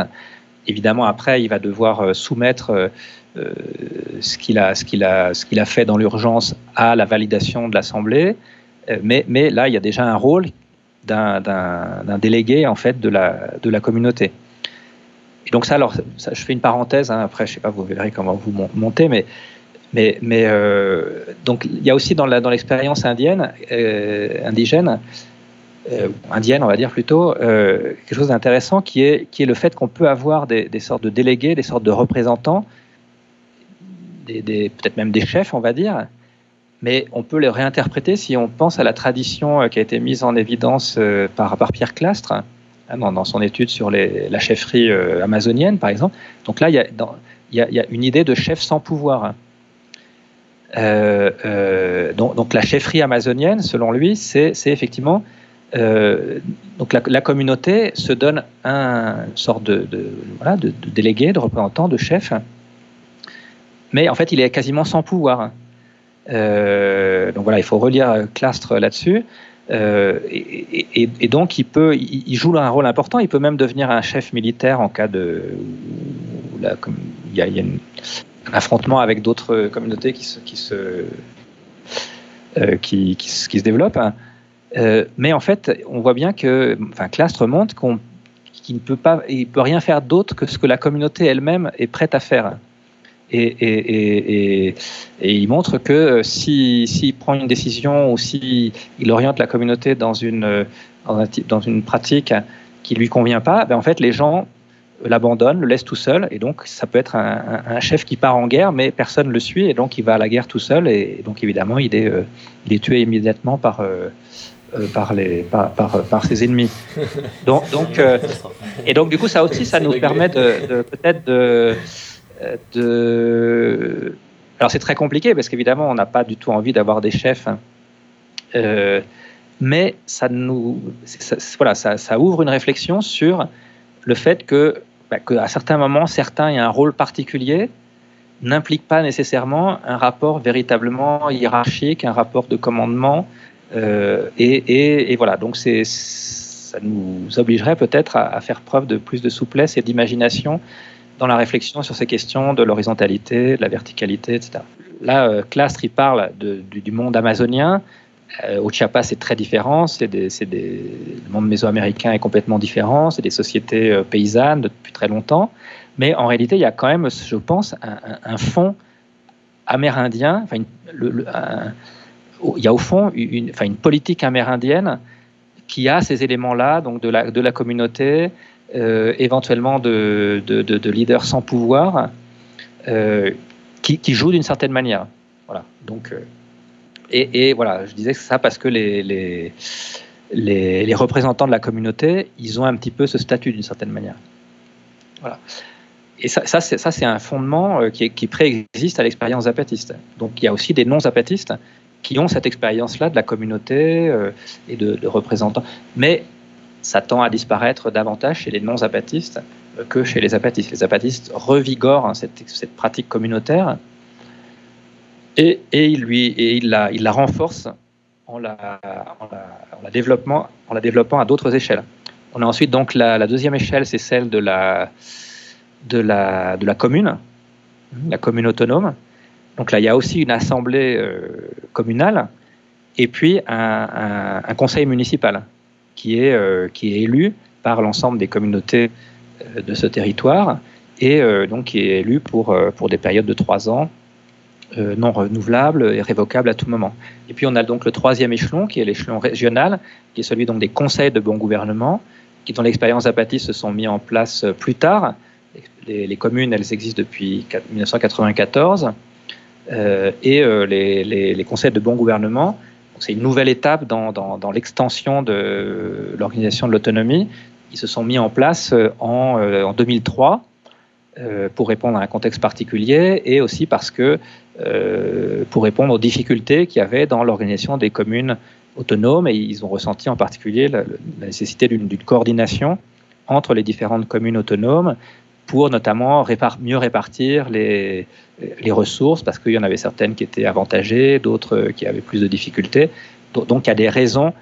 Évidemment, après, il va devoir euh, soumettre ce qu'il a, fait dans l'urgence à la validation de l'Assemblée. Mais, là, il y a déjà un rôle d'un, délégué en fait de la communauté. Et donc ça, alors, je fais une parenthèse. Hein, après, je sais pas, vous verrez comment vous montez, mais mais, euh, donc il y a aussi dans l'expérience indienne, euh, indigène, euh, indienne, on va dire plutôt, quelque chose d'intéressant qui est qui est le fait qu'on peut avoir des, sortes de délégués, des sortes de représentants, peut-être même des chefs, on va dire. Mais on peut les réinterpréter si on pense à la tradition qui a été mise en évidence par, par Pierre Clastre, Hein, dans, son étude sur la chefferie euh, amazonienne, par exemple. Donc là, il y, a, une idée de chef sans pouvoir. Euh, euh, donc, la chefferie amazonienne, selon lui, c'est effectivement donc la, communauté se donne un sorte de, de, délégué, de représentant, de chef, mais en fait il est quasiment sans pouvoir. donc voilà, il faut relire Clastre là-dessus. Euh, et, donc, il, joue un rôle important. Il peut même devenir un chef militaire en cas de. il y a, un affrontement avec d'autres communautés qui se, qui se, euh, qui, qui, se développent. Euh, mais en fait, on voit bien que. Enfin, Clastre montre qu'il ne peut, pas, il peut rien faire d'autre que ce que la communauté elle-même est prête à faire. Et, il montre que s'il si, prend une décision ou s'il il oriente la communauté dans une, dans, une pratique qui ne lui convient pas, ben en fait, les gens l'abandonnent, le laissent tout seul. Et donc, ça peut être un, chef qui part en guerre, mais personne ne le suit. Et donc, il va à la guerre tout seul. Et donc, évidemment, il est, euh, il est tué immédiatement par, euh, par, les, par, par, ses ennemis. Donc, donc et donc, du coup, ça aussi, ça nous permet de, de peut-être Alors, c'est très compliqué parce qu'évidemment, on n'a pas du tout envie d'avoir des chefs. Hein. mais ça nous, voilà, ça, ouvre une réflexion sur le fait que, bah, qu'à certains moments, certains aient un rôle particulier n'implique pas nécessairement un rapport véritablement hiérarchique, un rapport de commandement. Euh, et, voilà, donc c'est, ça nous obligerait peut-être à, faire preuve de plus de souplesse et d'imagination dans la réflexion sur ces questions de l'horizontalité, de la verticalité, etc. Là, euh, Clastre, il parle du, monde amazonien. Euh, au Chiapas, c'est très différent. C'est le monde mésoaméricain est complètement différent. C'est des sociétés euh, paysannes depuis très longtemps. Mais en réalité, il y a quand même, je pense, un, fond amérindien. Enfin, il y a au fond une, enfin, une politique amérindienne qui a ces éléments-là, donc de la, communauté, euh, éventuellement de, de, de, leaders sans pouvoir, euh, qui, qui jouent d'une certaine manière. Voilà. Donc, euh, et, et, voilà, je disais ça parce que les, représentants de la communauté, ils ont un petit peu ce statut d'une certaine manière. Voilà et ça, ça c'est un fondement euh, qui, préexiste à l'expérience zapatiste. Donc il y a aussi des non-zapatistes qui ont cette expérience-là de la communauté euh, et de, représentants. Mais ça tend à disparaître davantage chez les non-zapatistes que chez les zapatistes. Les zapatistes revigorent hein, cette, pratique communautaire et, et, il, la, il la renforce en la, développant à d'autres échelles. On a ensuite donc la, deuxième échelle, c'est celle de la commune, la commune autonome. Donc là, il y a aussi une assemblée euh, communale et puis un, conseil municipal qui est, euh, qui est élu par l'ensemble des communautés euh, de ce territoire et donc qui est élu pour, pour des périodes de trois ans non renouvelables et révocables à tout moment. Et puis on a donc le troisième échelon qui est l'échelon régional, qui est celui donc des conseils de bon gouvernement, qui dans l'expérience apatiste se sont mis en place plus tard les, communes, elles existent depuis 1994. Euh, et euh, les, conseils de bon gouvernement, c'est une nouvelle étape dans, l'extension de l'organisation de l'autonomie. Ils se sont mis en place euh, en, 2003 pour répondre à un contexte particulier et aussi parce que pour répondre aux difficultés qu'il y avait dans l'organisation des communes autonomes et ils ont ressenti en particulier la nécessité d'une coordination entre les différentes communes autonomes pour notamment mieux répartir les, ressources, parce qu'il y en avait certaines qui étaient avantagées, d'autres qui avaient plus de difficultés. Donc il y a des raisons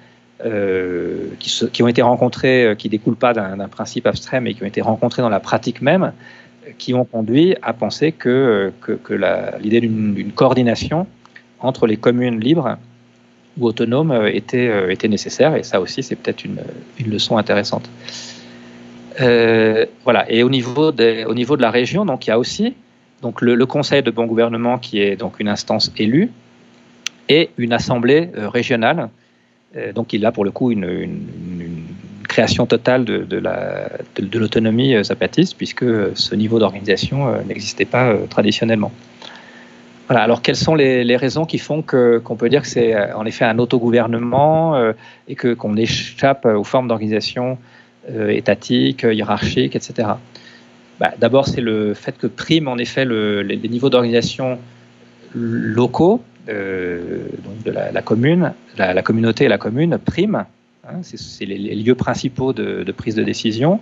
euh, qui, ont été rencontrées, euh, qui ne découlent pas d'un principe abstrait, mais qui ont été rencontrées dans la pratique même, qui ont conduit à penser que, l'idée d'une coordination entre les communes libres ou autonomes euh, était, nécessaire, et ça aussi c'est peut-être une leçon intéressante. Euh, voilà. Et au niveau, au niveau de la région, donc il y a aussi donc le, Conseil de bon gouvernement qui est donc une instance élue et une assemblée euh, régionale. Euh, donc il a pour le coup une, création totale de, l'autonomie zapatiste puisque ce niveau d'organisation n'existait pas traditionnellement. Voilà. Alors, quelles sont les, raisons qui font qu'on peut dire que c'est en effet un autogouvernement et que, qu'on échappe aux formes d'organisation euh, étatique, hiérarchique, etc. Bah, d'abord, c'est le fait que prime en effet les, niveaux d'organisation locaux euh, de la, commune, la, communauté et la commune prime. Hein, c'est les, lieux principaux de, prise de décision.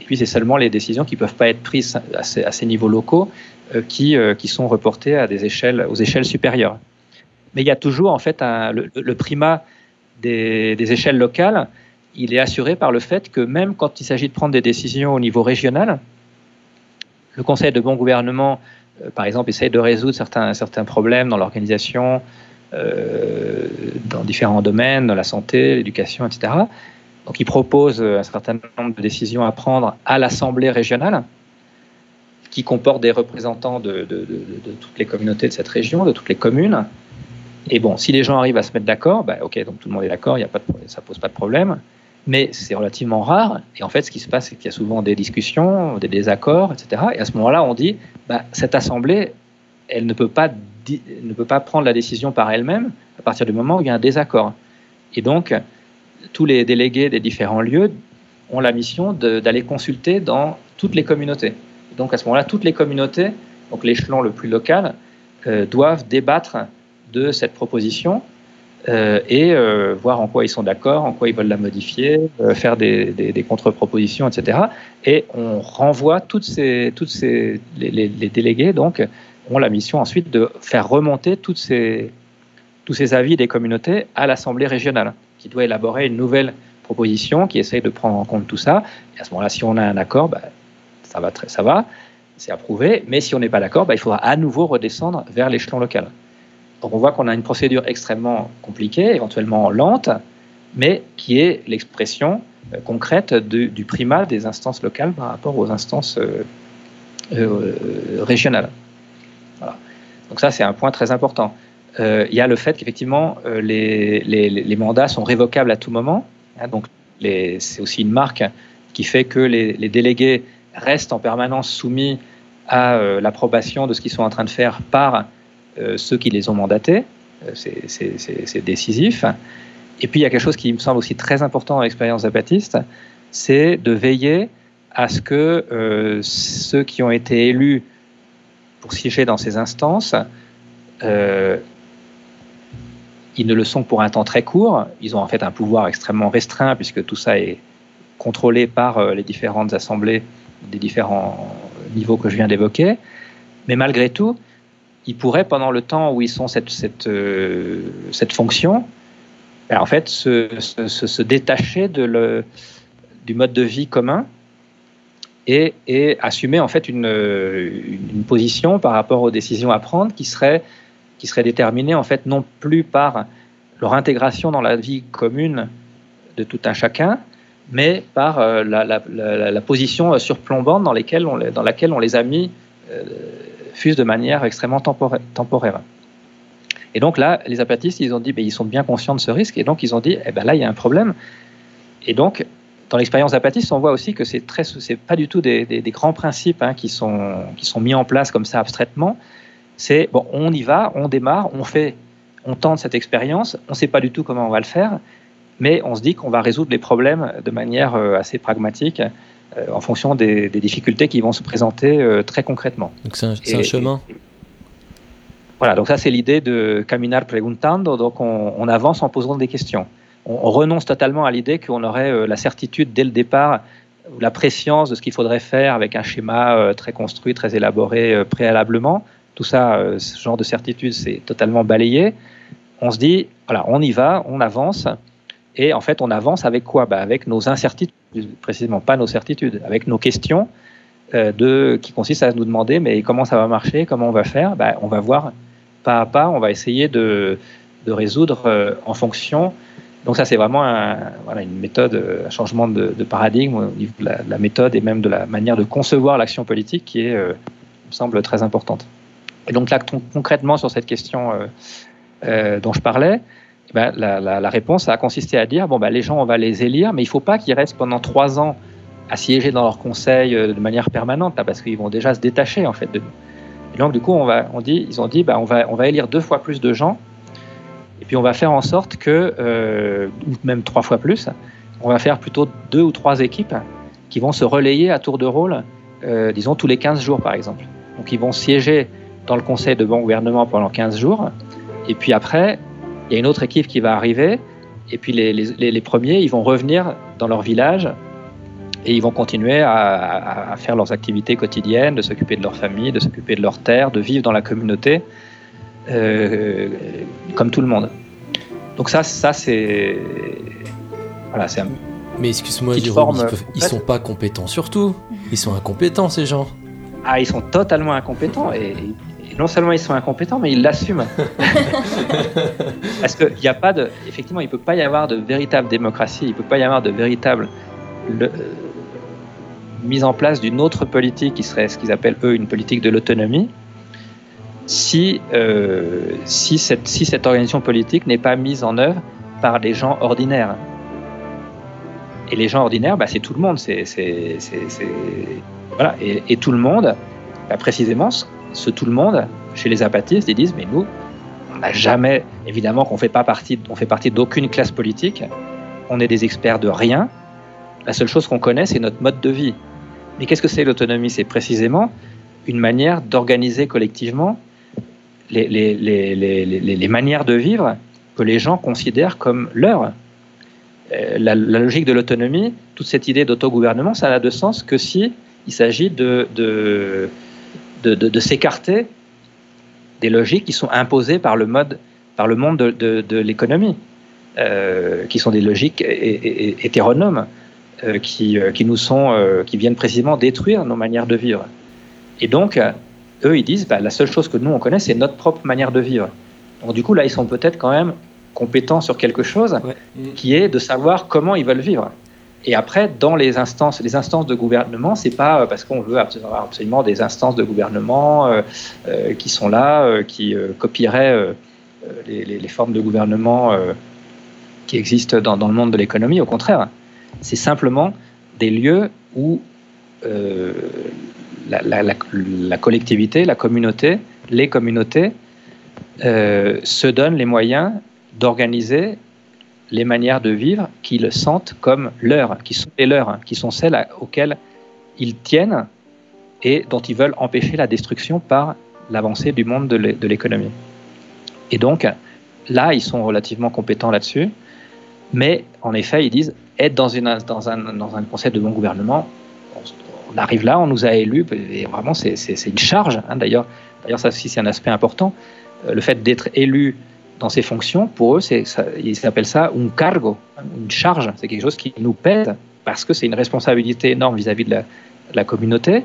Et puis, c'est seulement les décisions qui ne peuvent pas être prises à ces, niveaux locaux euh, qui, sont reportées à des échelles, aux échelles supérieures. Mais il y a toujours en fait le, primat des, échelles locales il est assuré par le fait que même quand il s'agit de prendre des décisions au niveau régional, le Conseil de bon gouvernement, euh, par exemple, essaye de résoudre certains, certains problèmes dans l'organisation, euh, dans différents domaines, dans la santé, l'éducation, etc. Donc il propose un certain nombre de décisions à prendre à l'Assemblée régionale, qui comporte des représentants de, toutes les communautés de cette région, de toutes les communes. Et bon, si les gens arrivent à se mettre d'accord, bah, ok, donc tout le monde est d'accord, ça pose pas de problème mais c'est relativement rare. Et en fait, ce qui se passe, c'est qu'il y a souvent des discussions, des désaccords, etc. Et à ce moment-là, on dit, bah, cette assemblée, elle ne peut pas ne peut pas prendre la décision par elle-même à partir du moment où il y a un désaccord. Et donc, tous les délégués des différents lieux ont la mission d'aller consulter dans toutes les communautés. Donc à ce moment-là, toutes les communautés, donc l'échelon le plus local, euh, doivent débattre de cette proposition euh, et euh, voir en quoi ils sont d'accord, en quoi ils veulent la modifier, faire des, contre-propositions, etc. Et on renvoie toutes ces, toutes ces, les, les, délégués donc ont la mission ensuite de faire remonter toutes ces, tous ces avis des communautés à l'Assemblée régionale, qui doit élaborer une nouvelle proposition qui essaye de prendre en compte tout ça. Et à ce moment-là, si on a un accord, bah, ça va, très, ça va, c'est approuvé. Mais si on n'est pas d'accord, bah, il faudra à nouveau redescendre vers l'échelon local. Donc on voit qu'on a une procédure extrêmement compliquée, éventuellement lente, mais qui est l'expression euh, concrète du primat des instances locales par rapport aux instances euh, euh, régionales. Donc ça, c'est un point très important. Il y a le fait qu'effectivement, les, mandats sont révocables à tout moment. Hein, donc c'est aussi une marque qui fait que les, délégués restent en permanence soumis à l'approbation de ce qu'ils sont en train de faire par ceux qui les ont mandatés. Euh, c'est décisif. Et puis il y a quelque chose qui me semble aussi très important dans l'expérience zapatiste, c'est de veiller à ce que ceux qui ont été élus pour siéger dans ces instances ils ne le sont pour un temps très court. Ils ont en fait un pouvoir extrêmement restreint puisque tout ça est contrôlé par euh, les différentes assemblées des différents niveaux que je viens d'évoquer. Mais malgré tout, ils pourraient, pendant le temps où ils sont cette, cette, euh, cette fonction, ben, en fait, se, se, détacher de le, du mode de vie commun et, et assumer en fait une, une, position par rapport aux décisions à prendre qui serait qui seraient déterminés en fait non plus par leur intégration dans la vie commune de tout un chacun, mais par euh, la, position surplombante dans, on, dans laquelle on les a mis euh, fuse de manière extrêmement temporaire. Et donc là, les apatistes, ils ont dit, ben, ils sont bien conscients de ce risque, et donc ils ont dit, eh ben là, il y a un problème. Et donc, dans l'expérience apatiste, on voit aussi que c'est très, pas du tout des, grands principes hein, qui sont qui sont mis en place comme ça abstraitement, c'est bon, on y va, on démarre, on fait, on tente cette expérience, on ne sait pas du tout comment on va le faire, mais on se dit qu'on va résoudre les problèmes de manière euh, assez pragmatique en fonction des, difficultés qui vont se présenter euh, très concrètement. Donc c'est un, chemin. voilà, donc ça c'est l'idée de caminar preguntando, donc on, avance en posant des questions. On, on renonce totalement à l'idée qu'on aurait la certitude dès le départ la préscience de ce qu'il faudrait faire avec un schéma très construit, très élaboré préalablement tout ça, euh, ce genre de certitude, c'est totalement balayé. On se dit, voilà, on y va, on avance. Et en fait, on avance avec quoi? Bah, Avec nos incertitudes, précisément pas nos certitudes, avec nos questions euh, de, qui consistent à nous demander, mais comment ça va marcher? Comment on va faire? Bah, On va voir pas à pas, on va essayer de, de résoudre euh, en fonction. Donc ça, c'est vraiment une méthode, un changement de, paradigme au niveau de la, méthode et même de la manière de concevoir l'action politique qui est, me semble, très importante. Et donc là, concrètement, sur cette question euh, euh, dont je parlais, ben, la, réponse a consisté à dire bon, ben, les gens, on va les élire, mais il ne faut pas qu'ils restent pendant trois ans à siéger dans leur conseil euh, de manière permanente, parce qu'ils vont déjà se détacher en fait de nous. Et donc, du coup, on va, on dit, ils ont dit ben, on, va, on va élire deux fois plus de gens, et puis on va faire en sorte que, ou même trois fois plus, on va faire plutôt deux ou trois équipes qui vont se relayer à tour de rôle, disons tous les 15 jours par exemple. Donc, ils vont siéger dans le conseil de bon gouvernement pendant 15 jours. Et puis après, il y a une autre équipe qui va arriver. Et puis les, les, les premiers, ils vont revenir dans leur village et ils vont continuer à, à, faire leurs activités quotidiennes, de s'occuper de leur famille, de s'occuper de leur terre, de vivre dans la communauté euh, comme tout le monde. Donc ça, ça c'est voilà, c'est un mais excuse-moi, Jérôme, ils, ils sont pas compétents surtout. Ils sont incompétents ces gens. Ah, ils sont totalement incompétents et non seulement ils sont incompétents, mais ils l'assument. Parce qu'il n'y a pas de. Effectivement, il ne peut pas y avoir de véritable démocratie, il ne peut pas y avoir de véritable euh, mise en place d'une autre politique qui serait ce qu'ils appellent eux une politique de l'autonomie, si, euh, si, cette, si cette organisation politique n'est pas mise en œuvre par des gens ordinaires. Et les gens ordinaires, bah, c'est tout le monde. C'est, voilà. et, et, tout le monde, bah, précisément, ce tout le monde, chez les apatistes, ils disent mais nous, on n'a jamais, évidemment qu'on fait pas partie, on fait partie d'aucune classe politique, on est des experts de rien. La seule chose qu'on connaît, c'est notre mode de vie. Mais qu'est-ce que c'est l'autonomie? C'est précisément une manière d'organiser collectivement les, les, les, les, manières de vivre que les gens considèrent comme leurs. Euh, la, logique de l'autonomie, toute cette idée d'autogouvernement, ça n'a de sens que si il s'agit de, de, de s'écarter des logiques qui sont imposées par le, mode, par le monde de, l'économie, euh, qui sont des logiques hétéronomes, euh, qui, qui, nous sont, qui viennent précisément détruire nos manières de vivre. Et donc, eux, ils disent, bah, la seule chose que nous, on connaît, c'est notre propre manière de vivre. Donc du coup, là, ils sont peut-être quand même compétents sur quelque chose qui est de savoir comment ils veulent vivre. Et après, dans les instances, les instances de gouvernement, c'est pas euh, parce qu'on veut absolument des instances de gouvernement euh, euh, qui sont là, qui copieraient les, formes de gouvernement qui existent dans, le monde de l'économie. Au contraire, c'est simplement des lieux où la, collectivité, la communauté, les communautés se donnent les moyens d'organiser les manières de vivre qu'ils sentent comme leurs, qui sont les leurs, qui sont celles auxquelles ils tiennent et dont ils veulent empêcher la destruction par l'avancée du monde de l'économie. Et donc, là, ils sont relativement compétents là-dessus, mais en effet, ils disent être dans, une, dans, un, dans un concept de bon gouvernement, on, arrive là, on nous a élus, et vraiment, c'est une charge. Hein, D'ailleurs, ça aussi, c'est un aspect important. Euh, le fait d'être élu dans ses fonctions, pour eux, ils appellent ça un cargo, une charge. C'est quelque chose qui nous pèse parce que c'est une responsabilité énorme vis-à-vis de, la, communauté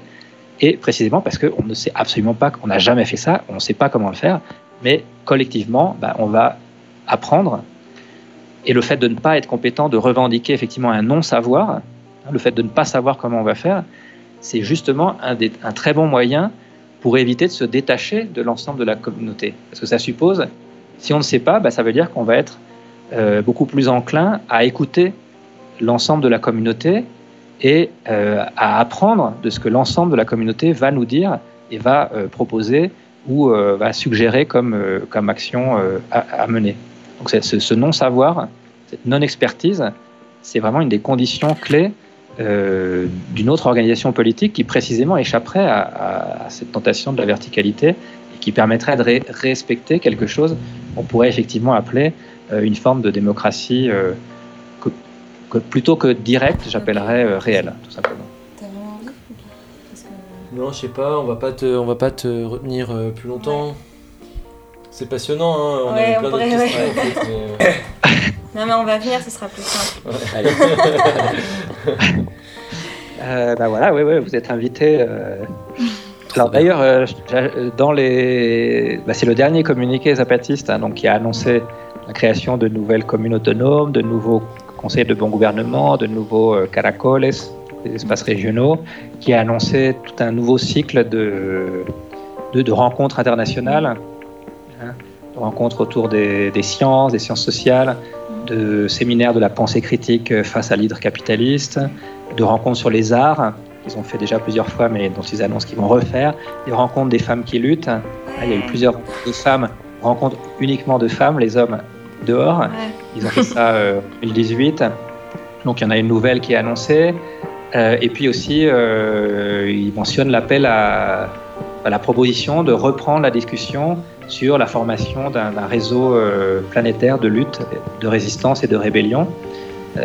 et précisément parce qu'on ne sait absolument pas, qu'on n'a jamais fait ça, on ne sait pas comment le faire, mais collectivement, bah, on va apprendre. Et le fait de ne pas être compétent, de revendiquer effectivement un non-savoir, hein, le fait de ne pas savoir comment on va faire, c'est justement un très bon moyen pour éviter de se détacher de l'ensemble de la communauté. Parce que ça suppose si on ne sait pas, bah, ça veut dire qu'on va être euh, beaucoup plus enclin à écouter l'ensemble de la communauté et euh, à apprendre de ce que l'ensemble de la communauté va nous dire et va euh, proposer ou va suggérer comme, action à, mener. Donc ce, ce non-savoir, cette non-expertise, c'est vraiment une des conditions clés d'une autre organisation politique qui précisément échapperait à, à, cette tentation de la verticalité qui permettrait de respecter quelque chose qu'on pourrait effectivement appeler euh, une forme de démocratie euh, que, plutôt que directe, j'appellerais euh, réelle, tout simplement. Non, je sais pas, on va pas te, on va pas te retenir plus longtemps. C'est passionnant, hein, on a plein d'autres questions Non mais on va venir, ce sera plus simple. bah voilà, oui, oui, vous êtes invité. Alors d'ailleurs, euh, dans les, bah, c'est le dernier communiqué zapatiste hein, donc qui a annoncé la création de nouvelles communes autonomes, de nouveaux conseils de bon gouvernement, de nouveaux euh, caracoles, des espaces régionaux, qui a annoncé tout un nouveau cycle de, de, rencontres internationales, hein, de rencontres autour des, des, sciences, des sciences sociales, de séminaires de la pensée critique face à l'hydre capitaliste, de rencontres sur les arts qu'ils ont fait déjà plusieurs fois, mais dont ils annoncent qu'ils vont refaire. Des rencontres des femmes qui luttent. il y a eu plusieurs femmes, rencontres uniquement de femmes, les hommes dehors. Ils ont fait ça euh, en 2018. Donc il y en a une nouvelle qui est annoncée. Euh, et puis aussi, euh, ils mentionnent l'appel à, la proposition de reprendre la discussion sur la formation d'un réseau planétaire de lutte, de résistance et de rébellion.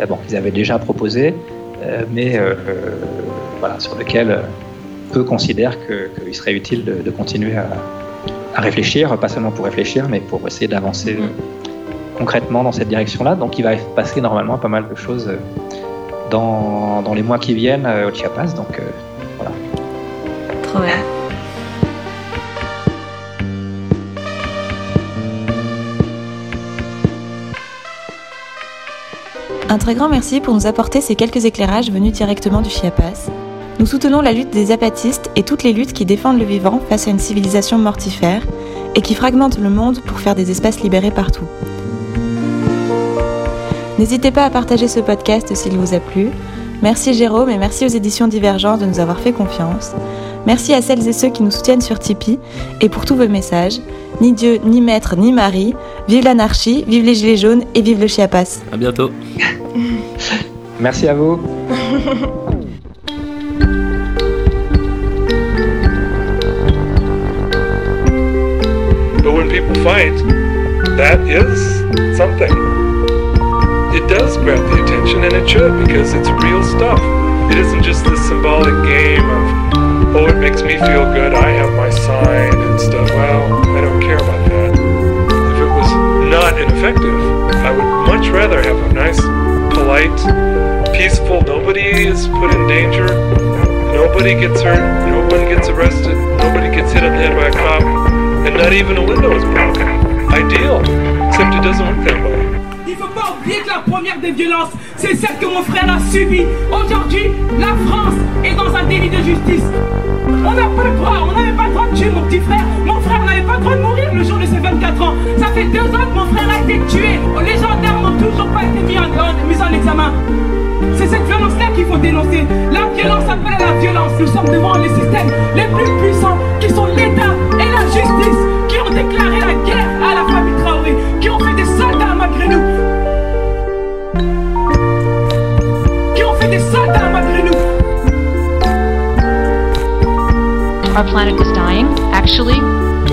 bon, ils avaient déjà proposé, mais voilà, sur lequel euh, eux considèrent qu'il serait utile de, continuer à, réfléchir, pas seulement pour réfléchir, mais pour essayer d'avancer euh, concrètement dans cette direction-là. Donc il va passer normalement pas mal de choses euh, dans, dans les mois qui viennent au Chiapas. Donc Un très grand merci pour nous apporter ces quelques éclairages venus directement du Chiapas. Nous soutenons la lutte des apatistes et toutes les luttes qui défendent le vivant face à une civilisation mortifère et qui fragmentent le monde pour faire des espaces libérés partout. N'hésitez pas à partager ce podcast s'il vous a plu. Merci Jérôme et merci aux éditions Divergence de nous avoir fait confiance. Merci à celles et ceux qui nous soutiennent sur Tipeee et pour tous vos messages. Ni Dieu, ni Maître, ni Marie. Vive l'anarchie, vive les Gilets jaunes et vive le Chiapas. À bientôt. Merci à vous. but when people fight, that is something. It does grab the attention, and it should because it's real stuff. It isn't just this symbolic game of, oh, it makes me feel good, I have my sign and stuff. Well, I don't care about that. If it was not ineffective, I would much rather have a nice, polite, peaceful, nobody is put in danger, nobody gets hurt, no one gets arrested, nobody gets hit on the head by a cop, and not even a window is broken. Ideal, except it doesn't work that way. Première des violences, c'est celle que mon frère a subie. Aujourd'hui, la France est dans un délit de justice. On n'a pas le droit, on n'avait pas le droit de tuer mon petit frère. Mon frère n'avait pas le droit de mourir le jour de ses 24 ans. Ça fait deux ans que mon frère a été tué. Les gendarmes n'ont toujours pas été mis en, mis en examen. C'est cette violence-là qu'il faut dénoncer. La violence appelle à la violence. Nous sommes devant les systèmes les plus puissants qui sont l'État et la justice qui ont déclaré la guerre à la famille Traoré, qui ont fait Our planet is dying. Actually,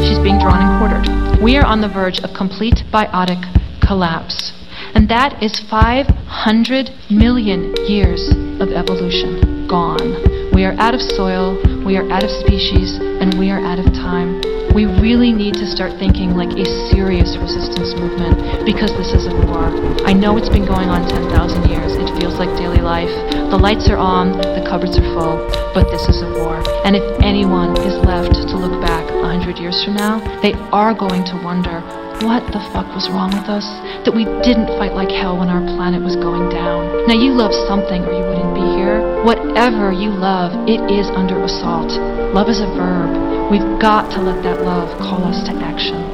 she's being drawn and quartered. We are on the verge of complete biotic collapse. And that is 500 million years of evolution gone. We are out of soil, we are out of species, and we are out of time. We really need to start thinking like a serious resistance movement because this is a war. I know it's been going on 10,000 years. It feels like daily life. The lights are on, the cupboards are full, but this is a war. And if anyone is left to look back 100 years from now, they are going to wonder what the fuck was wrong with us? That we didn't fight like hell when our planet was going down. Now, you love something or you wouldn't be here. Whatever you love, it is under assault. Love is a verb. We've got to let that love call us to action.